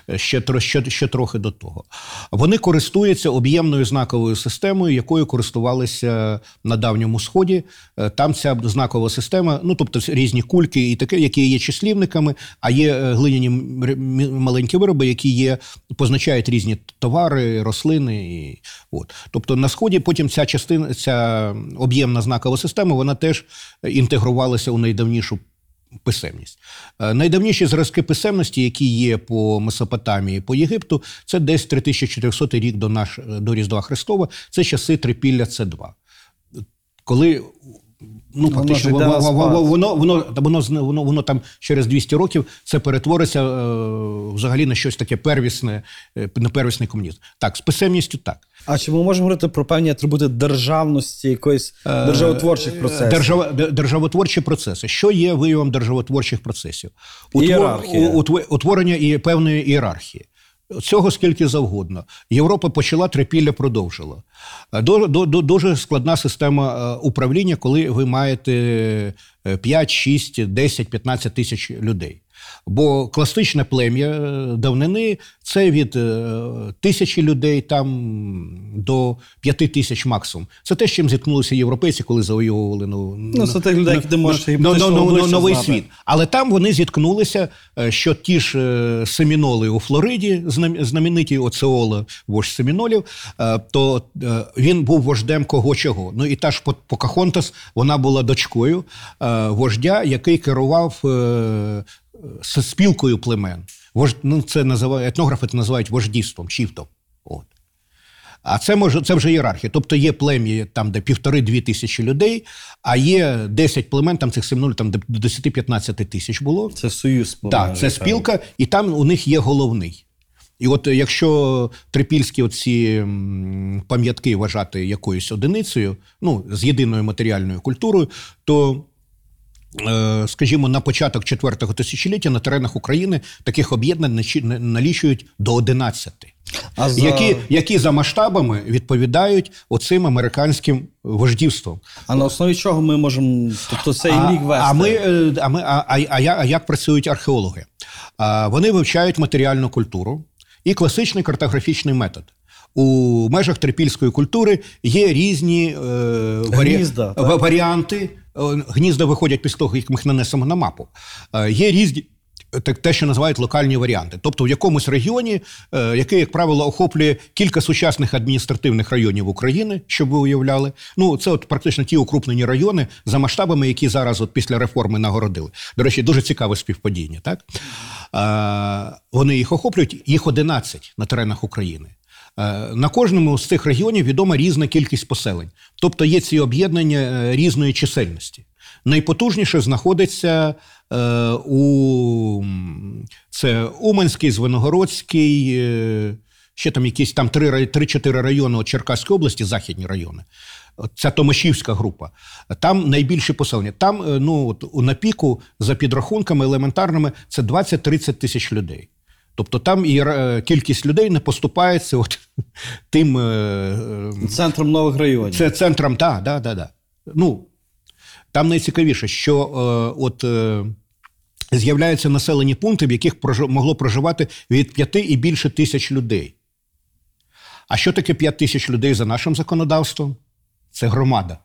е, ще, ще, ще трохи до того. Вони користуються об'ємною знаковою системою, якою користувалися на Давньому Сході. Е, Там ця знакова система, ну тобто різні кульки і таке, які є числівниками, а є е, глиняні маленькі вироби, які є, позначають різні товари, рослини. І, от. Тобто на сході потім ця частина, ця об'ємна знакова система, вона теж інтегрувалася у найдавнішу писемність. Е, Найдавніші зразки писемності, які є по Месопотамії, по Єгипту, це десь 3400 рік до, наш, до Різдва Христова, це часи трипілля С2. Коли ну, Воно фактично, воно, воно, воно, воно, воно, воно, воно там через 200 років це перетвориться е, взагалі на щось таке первісне, е, на первісний комунізм. Так, з писемністю так. А чи ми можемо говорити про певні атрибути державності, якоїсь державотворчих процесів? Держава, державотворчі процеси. Що є виявом державотворчих процесів? Утво- Утворення і певної ієрархії. Цього скільки завгодно. Європа почала трипілля продовжила. Е, Дуже складна система е, управління, коли ви маєте е, 5, 6, 10, 15 тисяч людей. Бо класичне плем'я е, давнини це від е, тисячі людей там до п'яти тисяч максимум. Це те, з чим зіткнулися європейці, коли завоювали ну, Ну, це тих людей, які можеш новий світ. Але там вони зіткнулися, е, що ті ж семіноли у Флориді, знам- знамениті Оцеола, вождь семінолів, то він був вождем кого чого. Ну і та ж По- Покахонтас, вона була дочкою вождя, який керував е, с- спілкою племен. Вождь, ну, це називає, етнографи це називають вождівством, чіфтом. От. А це може це вже ієрархія. Тобто є плем'я там, де півтори-дві тисячі людей, а є 10 племен, там цих семінолів там до 10-15 тисяч було. Це союз. Так, це спілка, і там у них є головний. І от е, якщо трипільські оці пам'ятки вважати якоюсь одиницею, ну, з єдиною матеріальною культурою, то, скажімо, на початок четвертого тисячоліття на теренах України таких об'єднань налічують до 11. А за- Які, які за масштабами відповідають оцим американським вождівством. А на основі чого ми можемо тобто цей А, лік вести? а ми, е, а, ми, а, а, а, а як працюють археологи? А, вони вивчають матеріальну культуру і класичний картографічний метод. У межах трипільської культури є різні е, варі... Гнізда, варіанти. Е, Гнізда виходять після того, як ми їх нанесемо на мапу. Е, Є різні. Так, те, що називають локальні варіанти. Тобто в якомусь регіоні, е, який, як правило, охоплює кілька сучасних адміністративних районів України, щоб ви уявляли. Ну, це от практично ті укрупнені райони за масштабами, які зараз от після реформи нагородили. До речі, дуже цікаве співпадіння. Так? Е, вони їх охоплюють, їх 11 на теренах України. Е, На кожному з цих регіонів відома різна кількість поселень. Тобто є ці об'єднання е, різної чисельності. Найпотужніше знаходиться е, у це Уманський, Звенигородський, е, ще там якісь там 3-4 райони Черкаської області, західні райони. Ця Томашівська група. Там найбільше поселення. Там ну, от, у напіку, за підрахунками елементарними, це 20-30 тисяч людей. Тобто там і е, кількість людей не поступається от, тим е, е, Центром нових районів. це центром, так, да, да, да. Ну, там найцікавіше, що от з'являються населені пункти, в яких могло проживати від п'яти і більше тисяч людей. А що таке 5 тисяч людей за нашим законодавством? Це громада.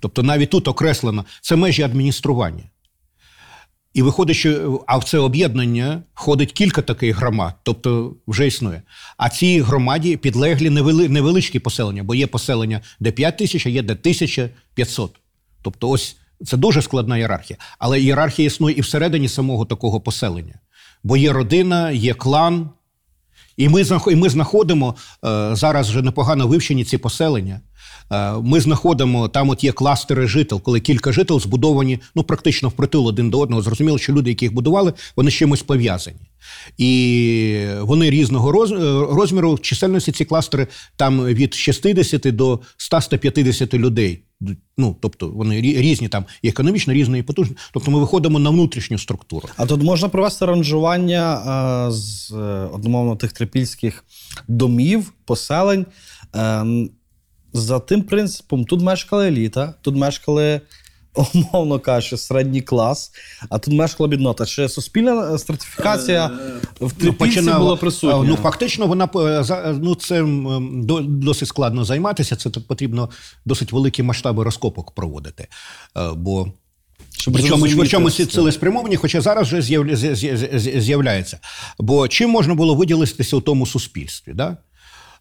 Тобто навіть тут окреслено це межі адміністрування. І виходить, що а в це об'єднання входить кілька таких громад, тобто вже існує. А цій громаді підлеглі невели, невеличкі поселення, бо є поселення, де 5 тисяч, а є де 1500. Тобто, ось це дуже складна ієрархія. Але ієрархія існує і всередині самого такого поселення. Бо є родина, є клан, і ми, і ми знаходимо е, зараз вже непогано вивчені ці поселення. Е, ми знаходимо там, от є кластери жител, коли кілька жител збудовані ну практично впритул один до одного. Зрозуміло, що люди, які їх будували, вони з чимось пов'язані. І вони різного е, розміру. В чисельності ці кластери там від 60 до 100-150 людей. Ну, тобто вони різні там і економічно різної потужні. Тобто ми виходимо на внутрішню структуру. А тут можна провести ранжування е, з одномовно тих трипільських домів, поселень. Е, м, за тим принципом, тут мешкала еліта, тут мешкали, умовно кажучи, середній клас, а тут мешкала біднота. Чи суспільна е, стратифікація в трипільці починала- була присутня? Ну, фактично, вона е, ну, це досить складно займатися. Це потрібно досить великі масштаби розкопок проводити. Е, Бо Щоб Причому, причому цілеспрямовані, хоча зараз вже з'явля- з'я- з'я- з'я- з'являється. Бо чим можна було виділитися у тому суспільстві? Да?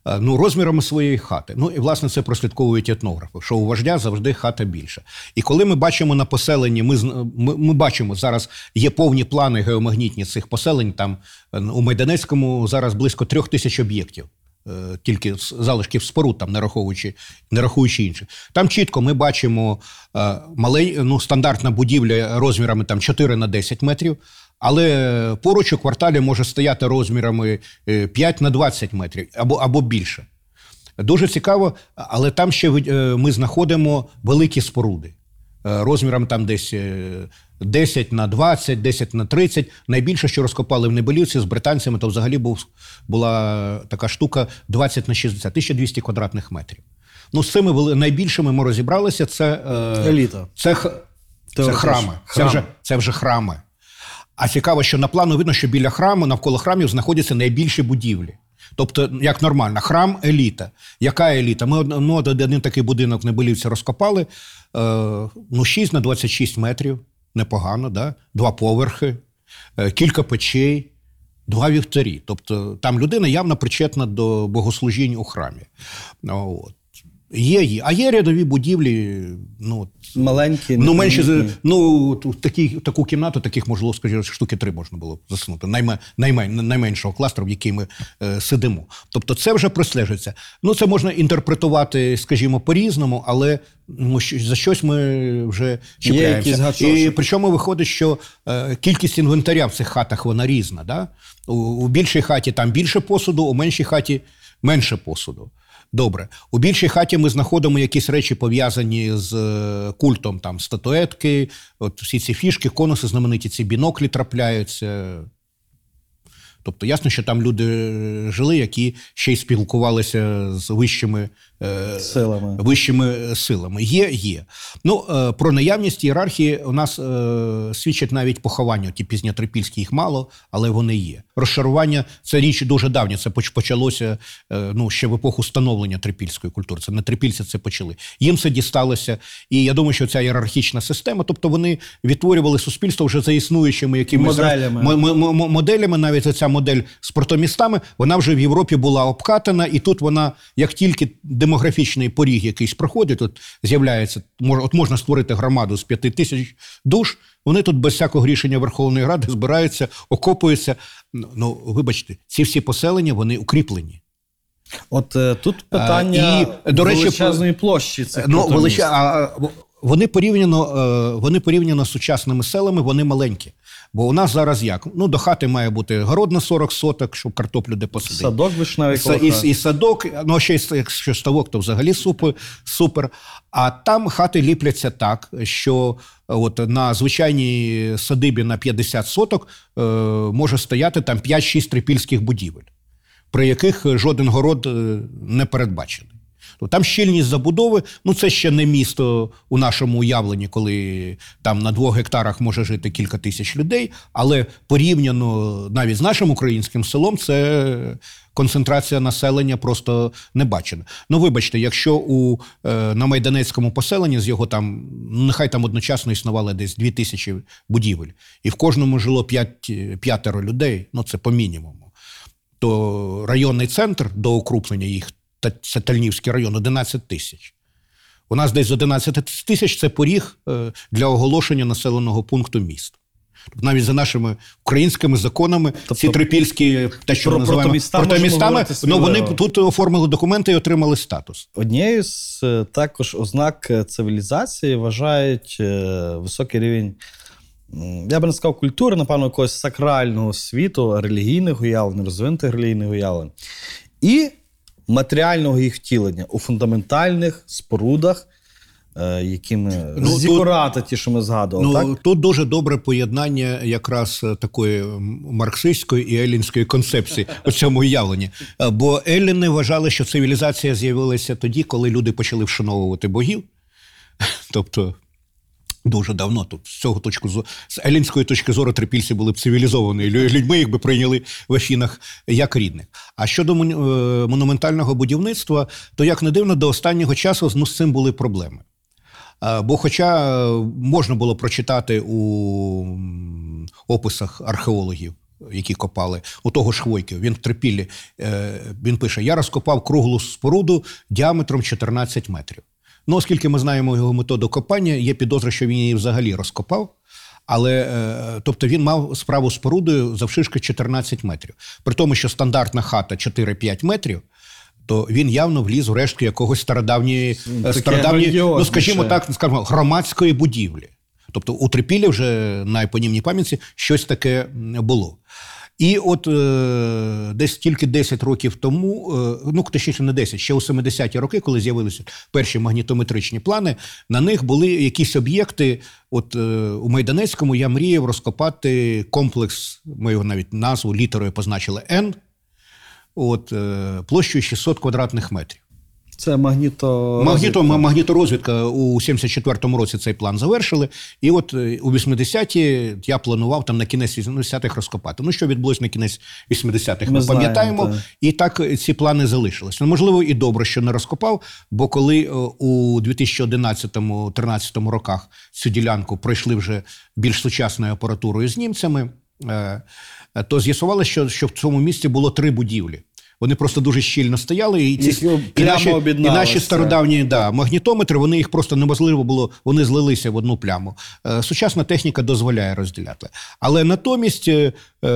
Е, Ну, розмірами своєї хати. Ну і власне це прослідковують етнографи, що у вождя завжди хата більша. І коли ми бачимо на поселенні, ми, ми, ми бачимо зараз є повні плани геомагнітні цих поселень. Там е, у Майданецькому зараз близько трьох тисяч об'єктів. е, Тільки залишків споруд, там не раховуючи, не рахуючи інше. Там чітко ми бачимо малень, ну, стандартна будівля розмірами там 4 на 10 метрів, але поруч у кварталі може стояти розмірами е, 5 на 20 метрів або, або більше. Дуже цікаво, але там ще е, ми знаходимо великі споруди. Е, Розміром там десь е, 10 на 20, 10 на 30. Найбільше, що розкопали в Небелівці з британцями, то взагалі був, була така штука 20 на 60, 1200 квадратних метрів. Ну, з цими найбільшими ми розібралися. Це, е, Еліта. це, це храми. Це вже, це вже храми. А цікаво, що на плану видно, що біля храму, навколо храмів знаходяться найбільші будівлі. Тобто, як нормально, храм еліта. Яка еліта? Ми ну, один такий будинок в Небелівці розкопали. Е, ну, 6 на 26 метрів. Непогано, да? два поверхи, е, кілька печей, два вівтарі. Тобто там людина явно причетна до богослужінь у храмі. От. Є, є. А є рядові будівлі, ну, Маленькі, Ну, менше ну такі, таку кімнату, таких можливо, скажімо, штуки три можна було засунути. Найме, наймен, найменшого кластеру, в який ми е, сидимо. Тобто, це вже прослежується. Ну, це можна інтерпретувати, скажімо, по-різному, але ну, за щось ми вже чіпляємося. І причому виходить, що е, кількість інвентаря в цих хатах вона різна. Да? У, у більшій хаті там більше посуду, у меншій хаті менше посуду. Добре, у більшій хаті ми знаходимо якісь речі пов'язані з е, культом там статуетки, от всі ці фішки, конуси, знамениті ці біноклі трапляються. Тобто ясно, що там люди е, жили, які ще й спілкувалися з вищими Силами. вищими силами. Є, є. Ну, е, про наявність ієрархії у нас е, свідчать навіть поховання. Ті пізньотрипільські їх мало, але вони є. Розшарування це річ дуже давня. Це поч- почалося е, ну, ще в епоху становлення трипільської культури. Це не трипільці це почали. Їм це дісталося. І я думаю, що ця ієрархічна система, тобто вони відтворювали суспільство вже за існуючими якимись Моделями. мо- мо- мо- моделями. Навіть ця модель з протомістами, вона вже в Європі була обкатана, і тут вона, як тільки демографічний поріг якийсь проходить, от з'являється, от можна створити громаду з п'яти тисяч душ. Вони тут без всякого рішення Верховної Ради збираються, окопуються. Ну, Ну, вибачте, ці всі поселення вони укріплені. От е, тут питання і, до речі, величезної площі цих Ну, а, а, вони порівняно, е, вони порівняно з сучасними селами, вони маленькі. Бо у нас зараз як? Ну, до хати має бути город на 40 соток, щоб картоплю де посадити. Садок вишневий Са- і, і садок, ну а ще якщо ставок, то взагалі супер. супер. А там хати ліпляться так, що от на звичайній садибі на 50 соток е, може стояти там 5-6 трипільських будівель, при яких жоден город е, не передбачений. То там щільність забудови, ну це ще не місто у нашому уявленні, коли там на двох гектарах може жити кілька тисяч людей, але порівняно навіть з нашим українським селом, це концентрація населення просто не бачена. Ну, вибачте, якщо у е, на Майданецькому поселенні з його там, нехай там одночасно існувало десь дві тисячі будівель, і в кожному жило п'ятеро людей, ну це по мінімуму то районний центр до укрупнення їх, це Тальнівський район, 11 тисяч. У нас десь з 11 тисяч це поріг е, для оголошення населеного пункту міст. Тобто навіть за нашими українськими законами ці Тобто трипільські, те, що про ми називаємо протомістами, ну, вони тут оформили документи і отримали статус. Однією з е, також ознак е, цивілізації вважають високий рівень, я би не сказав культури, напевно, якогось сакрального світу, релігійних уявлень, розвинутих релігійних уявлень, і матеріального їх втілення у фундаментальних спорудах, е, які ми Ну, зікурати, ті, що ми згадували. Ну, так? тут дуже добре поєднання якраз е, такої марксистської і елінської концепції у цьому уявленні. Е, Бо еліни вважали, що цивілізація з'явилася тоді, коли люди почали вшановувати богів. Тобто. Дуже давно тут з цього точки зору, з елінської точки зору трипільці були б цивілізовані людьми, їх би прийняли в Афінах як рідних. А щодо е, монументального будівництва, то як не дивно, до останнього часу ну, з цим були проблеми. Бо, хоча е, можна було прочитати у описах археологів, які копали, у того ж Хвойки, він в Трипіллі, е, він пише: Я розкопав круглу споруду діаметром 14 метрів. Ну, оскільки ми знаємо його методу копання, є підозра, що він її взагалі розкопав. Але е, тобто він мав справу з спорудою завшишки 14 метрів. При тому, що стандартна хата 4-5 метрів, то він явно вліз у рештки якогось стародавньої, е, стародавньої ну скажімо так, скажімо, громадської будівлі. Тобто у Трипілі вже на епонімній пам'ятці щось таке було. І от е, десь тільки 10 років тому, е, ну точніше не 10, ще у 70-ті роки, коли з'явилися перші магнітометричні плани, на них були якісь об'єкти. От е, у Майданецькому я мріяв розкопати комплекс, ми його навіть назву літерою позначили Н, от, е, площею 600 квадратних метрів. Це магніто. Магніто, магніторозвідка у 74-му році цей план завершили. І от е, у 80-ті я планував там на кінець 80-х розкопати. Ну, що відбулось на кінець 80-х, ми, Ми пам'ятаємо. так. І так е, ці плани залишились. Ну, можливо, і добре, що не розкопав, бо коли е, у 2011-13 роках цю ділянку пройшли вже більш сучасною апаратурою з німцями, то з'ясувалося, що, що в цьому місці було три будівлі. Вони просто дуже щільно стояли, і ці і наші, і наші стародавні да, магнітометри, вони їх просто неможливо було, вони злилися в одну пляму. Е, сучасна техніка дозволяє розділяти. Але натомість е, е,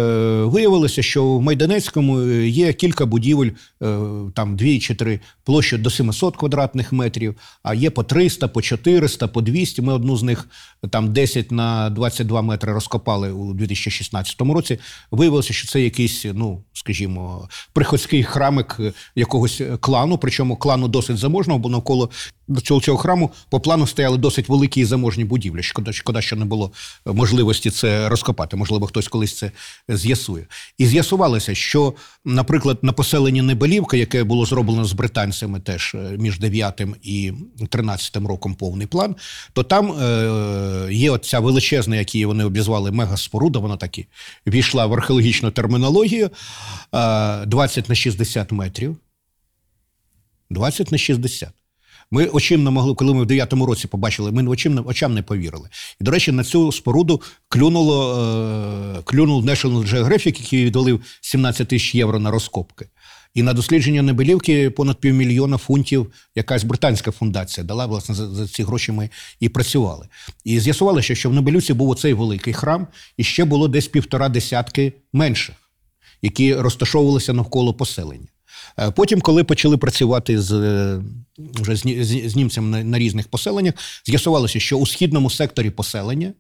виявилося, що в Майданецькому е, є кілька будівель, е, там дві чи три площі до 700 квадратних метрів, а є по 300, по 400, по 200. Ми одну з них там 10 на 22 метри розкопали у 2016 році. Виявилося, що це якийсь, ну скажімо, приходське невеличкий храмик е, якогось е, клану, причому клану досить заможного, бо навколо цього, цього храму по плану стояли досить великі і заможні будівлі. Шкода, шкода, що не було е, можливості це розкопати. Можливо, хтось колись це з'ясує. І з'ясувалося, що, наприклад, на поселенні Небелівка, яке було зроблено з британцями теж між 9 і 13 роком повний план, то там е, є оця величезна, які вони обізвали мегаспоруда, вона таки війшла в археологічну термінологію 20 на 60 метрів. 20 на 60. Ми очим не могли, коли ми в 9-му році побачили, ми очим, очам не повірили. І, до речі, на цю споруду клюнуло, е, клюнув National Geographic, який відвалив 17 тисяч євро на розкопки. І на дослідження Небелівки понад півмільйона фунтів якась британська фундація дала, власне, за, за ці гроші ми і працювали. І з'ясувалося, що в Небелівці був оцей великий храм, і ще було десь півтора десятки менших, які розташовувалися навколо поселення. Е, Потім, коли почали працювати з, е, вже з, з, з німцями на, на різних поселеннях, з'ясувалося, що у східному секторі поселення,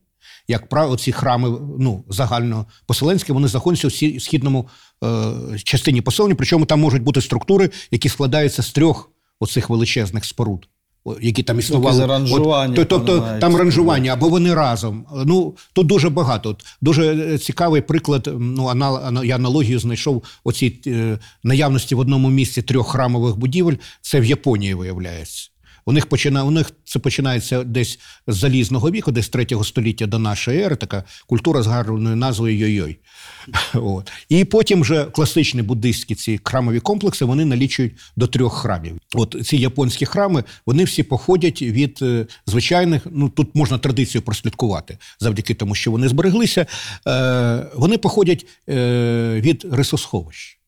як правило, ці храми ну, загальнопоселенські, вони знаходяться у сі- східному е, частині поселення, причому там можуть бути структури, які складаються з трьох оцих величезних споруд. Які там існували. Ранжування, От, тобто там ранжування, або вони разом. Ну тут дуже багато. От, дуже е, цікавий приклад. Ну анал, я аналогію знайшов оцій е, наявності в одному місці трьох храмових будівель. Це в Японії виявляється. У них починає, у них це починається десь з залізного віку, десь 3 століття до нашої ери, така культура з гарною назвою Йой-Йой. От. І потім вже класичні буддистські ці храмові комплекси вони налічують до трьох храмів. От ці японські храми вони всі походять від е, звичайних. Ну тут можна традицію прослідкувати завдяки тому, що вони збереглися. Е, вони походять е, від рисосховищ.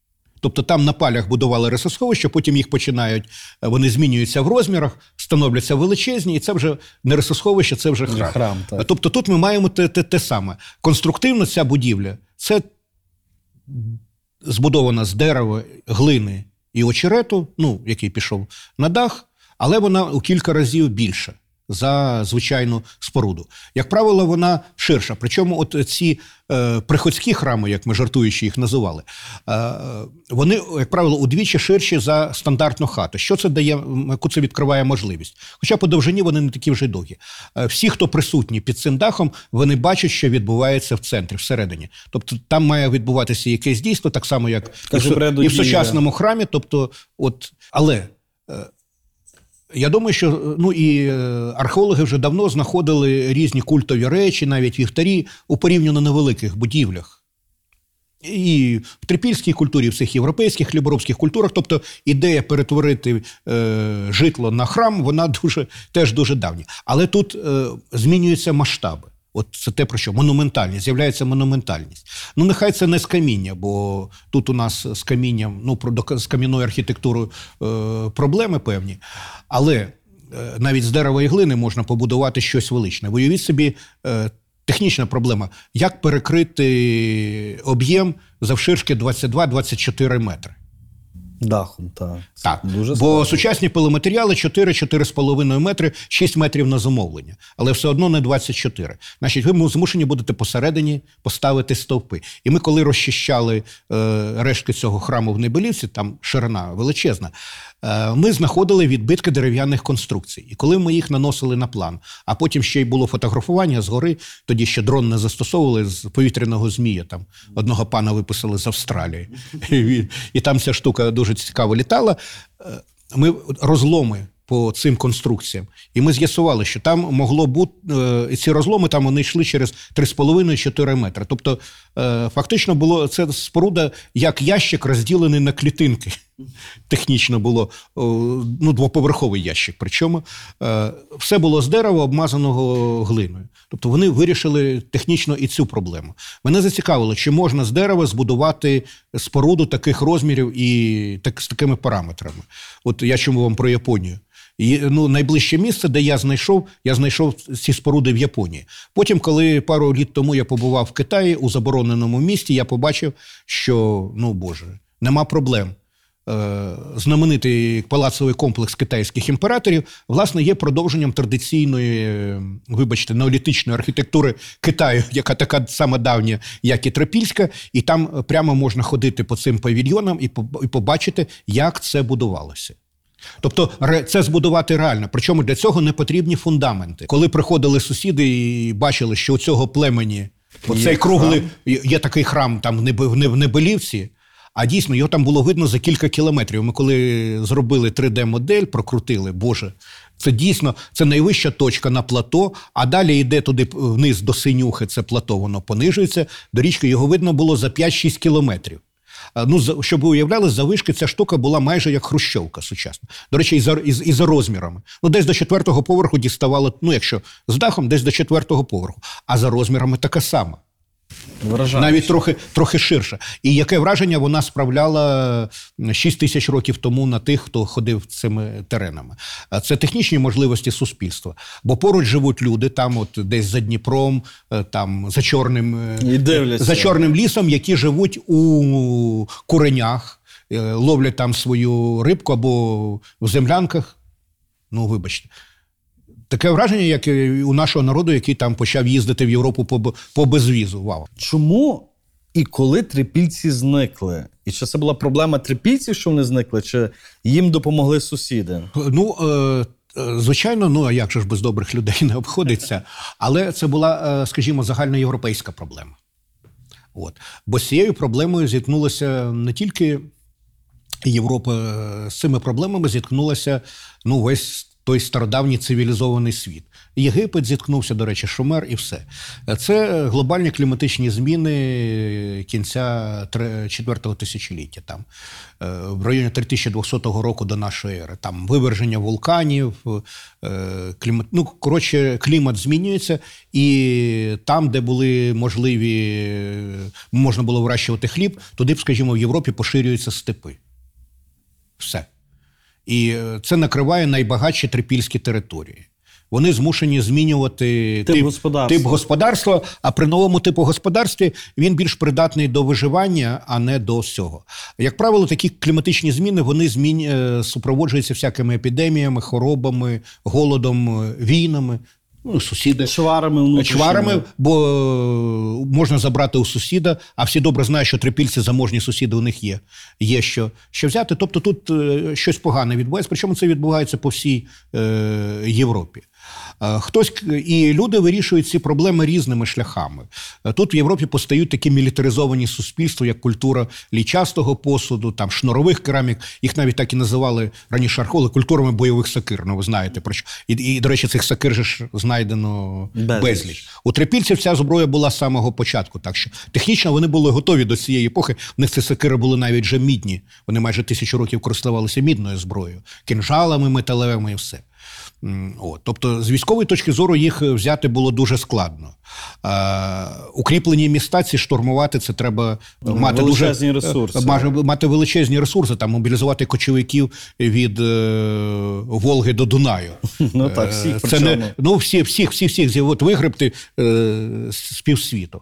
Тобто там на палях будували рисосховища, потім їх починають, е, вони змінюються в розмірах, становляться величезні, і це вже не рисосховище, це вже храм. храм, так. Тобто тут ми маємо те, те, те саме. Конструктивно ця будівля це збудована з дерева, глини і очерету, ну, який пішов на дах, але вона у кілька разів більша за звичайну споруду. Як правило, вона ширша. Причому, от ці е, приходські храми, як ми жартуючи їх називали, е, вони, як правило, удвічі ширші за стандартну хату. Що це дає, яку це відкриває можливість? Хоча по довжині вони не такі вже довгі. Е, всі, хто присутні під цим дахом, вони бачать, що відбувається в центрі, всередині. Тобто там має відбуватися якесь дійство, так само, як і в, і в сучасному храмі. Тобто, от, але е, я думаю, що ну і е, археологи вже давно знаходили різні культові речі, навіть вівтарі у порівняно невеликих будівлях. І в трипільській культурі, і в всіх європейських хліборобських культурах, тобто ідея перетворити е, житло на храм, вона дуже теж дуже давня. Але тут е, змінюються масштаби. От це те про що монументальність, з'являється монументальність. Ну, нехай це не з каміння, бо тут у нас з камінням, ну про з кам'яною архітектурою е, проблеми певні. Але е, навіть з дерева і глини можна побудувати щось величне. Уявіть собі. Е, Технічна проблема: як перекрити об'єм завширшки 22-24 метри? Дахом, так. Так, Дуже бо складно. сучасні пиломатеріали 4-4,5 метри, 6 метрів на замовлення, але все одно не 24. Значить, ви змушені будете посередині поставити стовпи. І ми, коли розчищали е, рештки цього храму в Небелівці, там ширина величезна, ми знаходили відбитки дерев'яних конструкцій. І коли ми їх наносили на план, а потім ще й було фотографування згори, тоді ще дрон не застосовували з повітряного змія. Там одного пана виписали з Австралії. І, там ця штука дуже цікаво літала. Е, Ми розломи по цим конструкціям, і ми з'ясували, що там могло бути е, ці розломи там вони йшли через 3,5-4 метри. Тобто, е, фактично було це споруда як ящик розділений на клітинки. Технічно було ну, двоповерховий ящик. Причому е, все було з дерева, обмазаного глиною. Тобто вони вирішили технічно і цю проблему. Мене зацікавило, чи можна з дерева збудувати споруду таких розмірів і так, з такими параметрами. От я чому вам про Японію. Ну, найближче місце, де я знайшов, я знайшов ці споруди в Японії. Потім, коли пару літ тому я побував в Китаї у забороненому місті, я побачив, що ну Боже, нема проблем. е, знаменитий палацовий комплекс китайських імператорів, власне, є продовженням традиційної, е, вибачте, неолітичної архітектури Китаю, яка така сама давня, як і Трипільська, і там прямо можна ходити по цим павільйонам і побачити, як це будувалося. Тобто це збудувати реально. Причому для цього не потрібні фундаменти. Коли приходили сусіди і бачили, що у цього племені оцей круглий є такий храм там в Небелівці. А дійсно, його там було видно за кілька кілометрів. Ми коли зробили 3D-модель, прокрутили, Боже, це дійсно це найвища точка на плато, а далі йде туди вниз до синюхи, це плато, воно понижується. До річки його видно було за 5-6 кілометрів. А, Ну, щоб ви уявляли, завишки ця штука була майже як хрущовка сучасна. До речі, і за, і, і за розмірами. Ну, десь до четвертого поверху діставало, ну, якщо з дахом, десь до четвертого поверху. А за розмірами така сама. Вражає. Навіть трохи, трохи ширше. І яке враження вона справляла 6 тисяч років тому на тих, хто ходив цими теренами. А Це технічні можливості суспільства. Бо поруч живуть люди, там, от десь за Дніпром, е, там за чорним, е, І за чорним лісом, які живуть у куренях, е, ловлять там свою рибку або в землянках. Ну, вибачте. Таке враження, як і у нашого народу, який там почав їздити в Європу по, по безвізу. Вау. Чому і коли трипільці зникли? І чи це була проблема трипільців, що вони зникли, чи їм допомогли сусіди? Ну, е, е, звичайно, ну а як же ж без добрих людей не обходиться. Але це була, е, скажімо, загальноєвропейська проблема. От. Бо з цією проблемою зіткнулася не тільки Європа, е, з цими проблемами зіткнулася ну, весь той стародавній цивілізований світ. Єгипет зіткнувся, до речі, Шумер і все. Це глобальні кліматичні зміни кінця тре- четвертого тисячоліття. Там е, в районі 3200 року до нашої ери. Там виверження вулканів, е, клімат, ну, коротше, клімат змінюється, і там, де були можливі, можна було вирощувати хліб, туди б, скажімо, в Європі поширюються степи. Все. І е, це накриває найбагатші трипільські території. Вони змушені змінювати Тип господарства. тип господарства, а при новому типу господарстві він більш придатний до виживання, а не до всього. Як правило, такі кліматичні зміни вони змін... е, супроводжуються всякими епідеміями, хворобами, голодом, е, війнами. Ну, сусіди Чварами чварами, бо е, можна забрати у сусіда, а всі добре знають, що трипільці заможні сусіди у них є. Є що, що взяти. Тобто тут е, щось погане відбувається, причому це відбувається по всій е, Європі. Е, Хтось і люди вирішують ці проблеми різними шляхами. Е, Тут в Європі постають такі мілітаризовані суспільства, як культура лічастого посуду, там шнурових керамік. Їх навіть так і називали раніше археологи культурами бойових сакир. Ну ви знаєте про що. І, і до речі, цих сакир же ж знайдено Безліч. безліч. У трипільців ця зброя була з самого початку, так що технічно вони були готові до цієї епохи. В них ці сокири були навіть вже мідні. Вони майже тисячу років користувалися мідною зброєю, кінжалами металевими і все. От. Тобто, з військової точки зору їх взяти було дуже складно. Е, укріплені міста ці штурмувати це треба е, мати величезні дуже, ресурси. е, мати, величезні ресурси, там мобілізувати кочовиків від е, Волги до Дунаю. Ну так, всіх Е, Це причому. не, ну, всі, всіх, всіх, всіх зі- от вигребти е, з півсвіту.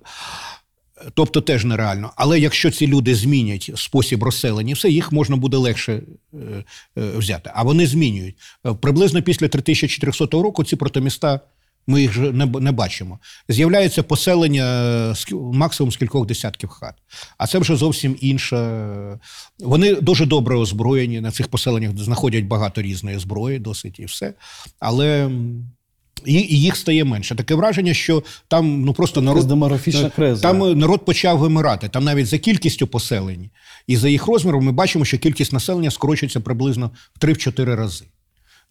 Тобто теж нереально. Але якщо ці люди змінять спосіб розселення, все їх можна буде легше е, е, взяти. А вони змінюють. Е, Приблизно після 3400 року ці протоміста ми їх не, бачимо. З'являється поселення максимум з кількох десятків хат. А це вже зовсім інша. Вони дуже добре озброєні. На цих поселеннях знаходять багато різної зброї, досить і все. Але. І їх стає менше. Таке враження, що там ну просто народ демографічна криза. Там е, народ почав вимирати. Там навіть за кількістю поселень і за їх розміром ми бачимо, що кількість населення скорочується приблизно в 3-4 рази.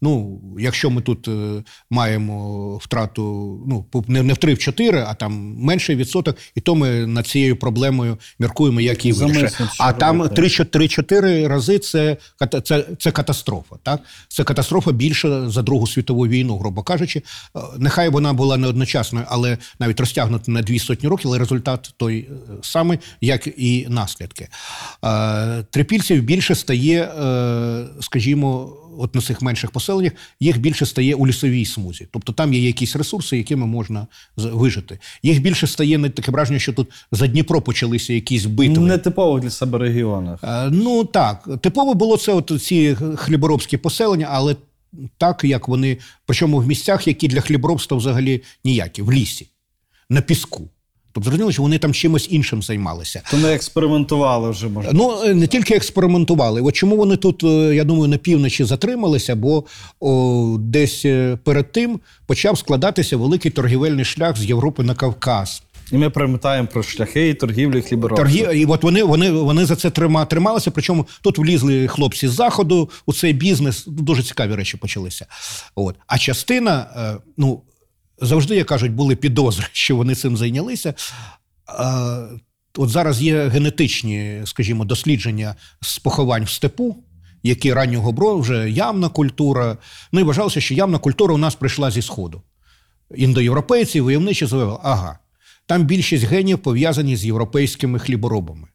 Ну, якщо ми тут е, маємо втрату ну, не, не в 3-4, а там менший відсоток, і то ми над цією проблемою міркуємо, як її вирішити. А там робити. 3-4 рази це, це, це катастрофа. Так? Це катастрофа більше за Другу світову війну, грубо кажучи. Е, Нехай вона була не одночасною, але навіть розтягнута на дві сотні років, але результат той е, самий, як і наслідки. Е, Трипільців більше стає, е, скажімо, от на цих менших поселеннях їх більше стає у лісовій смузі. Тобто там є якісь ресурси, якими можна вижити. Їх більше стає не таке враження, що тут за Дніпро почалися якісь битви. Не типових для себе регіонах. Е, Ну так, типово було це от ці хліборобські поселення, але так як вони, причому в місцях, які для хліборобства взагалі ніякі, в лісі, на піску. Тобто зрозуміло, що вони там чимось іншим займалися. То не експериментували вже може. Ну е, не тільки експериментували. От чому вони тут, е, я думаю, на півночі затрималися, бо о, десь е, перед тим почав складатися великий торгівельний шлях з Європи на Кавказ. І ми пам'ятаємо про шляхи і торгівлі хліборобства. Торгі... І от вони, вони, вони за це трима, трималися. Причому тут влізли хлопці з заходу у цей бізнес. Дуже цікаві речі почалися. От. А частина, ну завжди, як кажуть, були підозри, що вони цим зайнялися. От зараз є генетичні, скажімо, дослідження з поховань в степу, які раннього бро, вже явна культура. Ну і вважалося, що явна культура у нас прийшла зі сходу. Індоєвропейці, войовничі заявили, ага, там більшість генів пов'язані з європейськими хліборобами.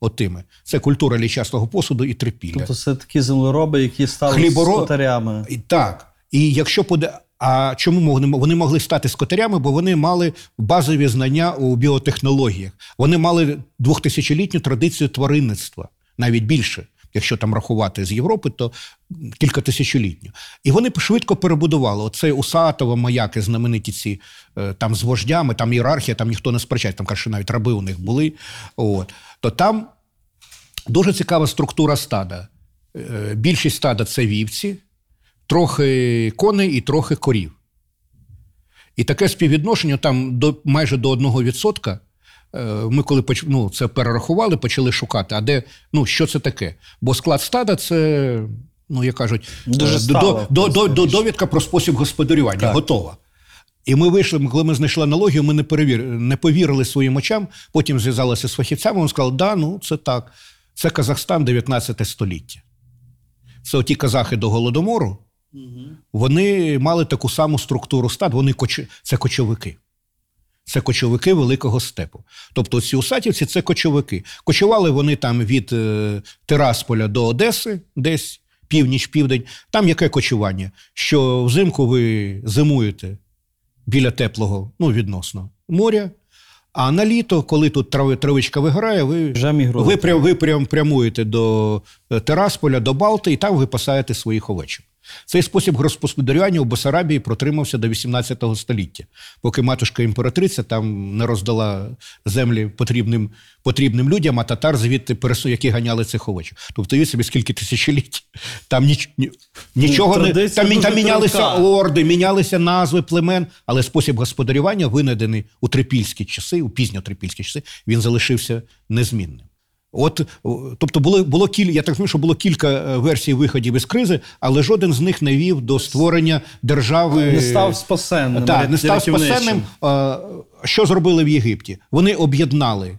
Отими. Це культура лічастого посуду і трипілля. Тобто це такі землероби, які стали Хліборо- скотарями. Так. І якщо поде. А чому вони могли стати скотарями? Бо вони мали базові знання у біотехнологіях. Вони мали двохтисячолітню традицію тваринництва, навіть більше. Якщо там рахувати з Європи, то кілька тисячолітню. І вони швидко перебудували. Оце Усатово, маяки, знамениті ці е, там з вождями, там ієрархія, там ніхто не сперечає, там каже, навіть раби у них були. От. То там дуже цікава структура стада. Е, Більшість стада це вівці, трохи коней і трохи корів. І таке співвідношення там до, майже до 1%. Е, Ми коли ну, це перерахували, почали шукати, а де, ну, що це таке? Бо склад стада це, ну, як кажуть, Дуже е, стало, до, до, до, довідка про спосіб господарювання, Так. готова. І ми вийшли, коли ми знайшли аналогію, ми не, перевір... не повірили своїм очам, потім зв'язалися з фахівцями, вони сказали, да, ну це так. Це Казахстан 19 століття. Це оті казахи до Голодомору, вони мали таку саму структуру стад, вони коч... це кочовики. Це кочовики великого степу. Тобто ці усатівці це кочовики. Кочували вони там від е, Тирасполя до Одеси, десь північ-південь. Там яке кочування? Що взимку ви зимуєте біля теплого, ну, відносно моря. А на літо, коли тут трави, травичка виграє, ви, ви, прям, ви прям прямуєте до е, Терасполя, до Балти, і там ви пасаєте своїх овечок. Цей спосіб господарювання у Бесарабії протримався до 18 століття, поки матушка імператриця там не роздала землі потрібним, потрібним людям, а татар звідти пересу, які ганяли цих овечок. Тобто, уявіть собі, скільки тисячоліть. Там ніч, ні- нічого не там, там мінялися орди, мінялися назви племен, але спосіб господарювання, винайдений у трипільські часи, у пізньотрипільські часи, він залишився незмінним. От, тобто було, було кілька, я так розумію, що було кілька е, версій виходів із кризи, але жоден з них не вів до створення держави. Не став спасенним. Так, не став спасенним. Що зробили в Єгипті? Вони об'єднали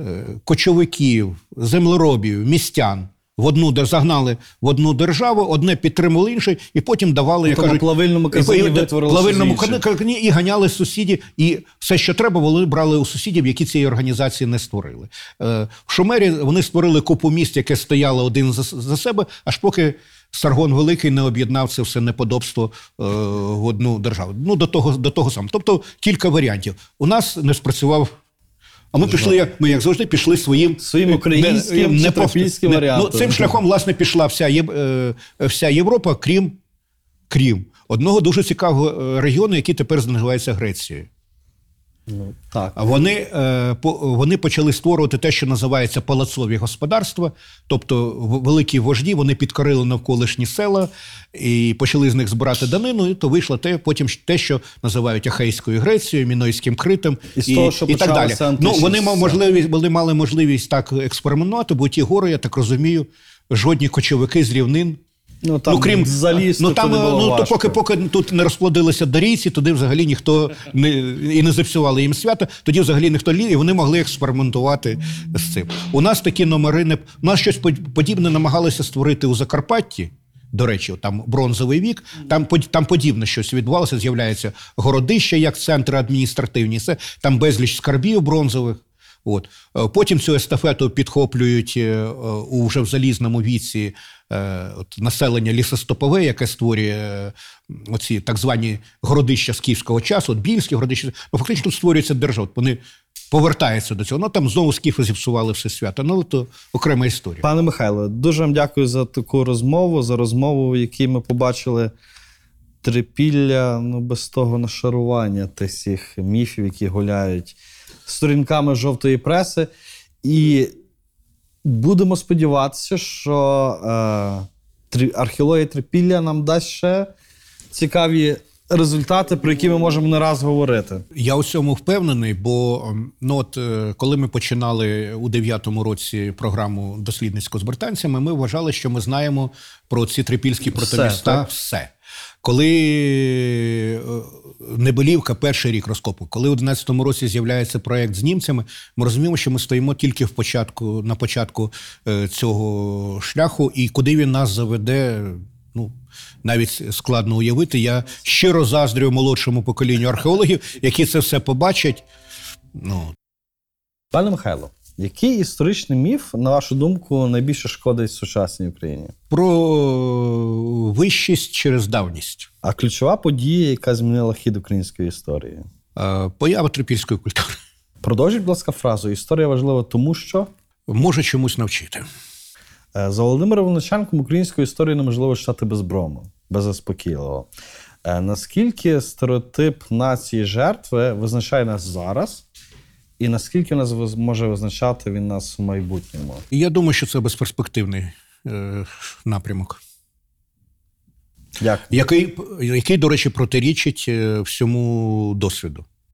е, кочовиків, землеробів, містян в одну де загнали в одну державу, одне підтримали інше, і потім давали, як Тому кажуть, плавильному казані плавильному казані і ганяли сусідів, і все, що треба, вони брали у сусідів, які цієї організації не створили. Е, В Шумері вони створили купу міст, яке стояло один за, за себе, аж поки. Саргон Великий не об'єднав це все неподобство е, в одну державу. Ну, до того, до того самого. Тобто кілька варіантів. У нас не спрацював. А ми пішли, як ми як завжди, пішли своїм Своїм українським чи трипільським не- варіантом. Ну, цим шляхом, власне, пішла вся, Є- е, вся Європа, крім, крім одного дуже цікавого е, регіону, який тепер називається Грецією. Ну, так. А Вони, е, вони почали створювати те, що називається палацові господарства, тобто великі вожді вони підкорили навколишні села і почали з них збирати данину, і то вийшло те, потім те, що називають Ахейською Грецією, Мінойським Критом І з того, що і так далі. Ну, вони, мав можливість, вони мали можливість так експериментувати, бо ті гори, я так розумію, жодні кочовики з рівнин Ну, там ну, крім залізти ну, там, ну, то поки, поки тут не розплодилися дорійці, туди взагалі ніхто не, і не зіпсували їм свято, тоді взагалі ніхто лі, і вони могли експериментувати з цим. У нас такі номери не у нас щось подібне намагалися створити у Закарпатті. До речі, там бронзовий вік, там, там подібне щось відбувалося. З'являється городище як центри адміністративні, все, там безліч скарбів бронзових. От. Е, Потім цю естафету підхоплюють е, е, у вже в залізному віці от, населення лісостопове, яке створює оці так звані городища скіфського часу, от більські городища. Ну, фактично тут створюється держава. Вони повертаються до цього. Ну там знову скіфи зіпсували все свято. Ну, то окрема історія. Пане Михайло, дуже вам дякую за таку розмову, за розмову, в якій ми побачили трипілля, ну, без того нашарування тих міфів, які гуляють сторінками жовтої преси. І будемо сподіватися, що е, археологія трипілля нам дасть ще цікаві результати, про які ми можемо не раз говорити. Я у цьому впевнений, бо ем, ну от е, коли ми починали у дев'ятому році програму дослідницьку з британцями, ми вважали, що ми знаємо про ці трипільські протоміста так? все. Коли е, Небелівка перший рік розкопу, коли у 11-му році з'являється проект з німцями, ми розуміємо, що ми стоїмо тільки в початку, на початку е, цього шляху, і куди він нас заведе, ну навіть складно уявити. Я щиро заздрю молодшому поколінню археологів, які це все побачать. Ну, Пане Михайло, який історичний міф, на вашу думку, найбільше шкодить сучасній Україні? про вищість через давність. А ключова подія, яка змінила хід української історії? Е, Поява трипільської культури Продовжіть, будь ласка, фразу. Історія важлива тому, що може чомусь навчити. е, за Володимиром Волоченком українську історію неможливо читати безброму, беззаспокійливо. Е, Наскільки стереотип нації жертви визначає нас зараз, і наскільки нас може визначати він нас в майбутньому? Я думаю, що це безперспективний е, напрямок, Як? який, який, до речі, протирічить е, всьому досвіду.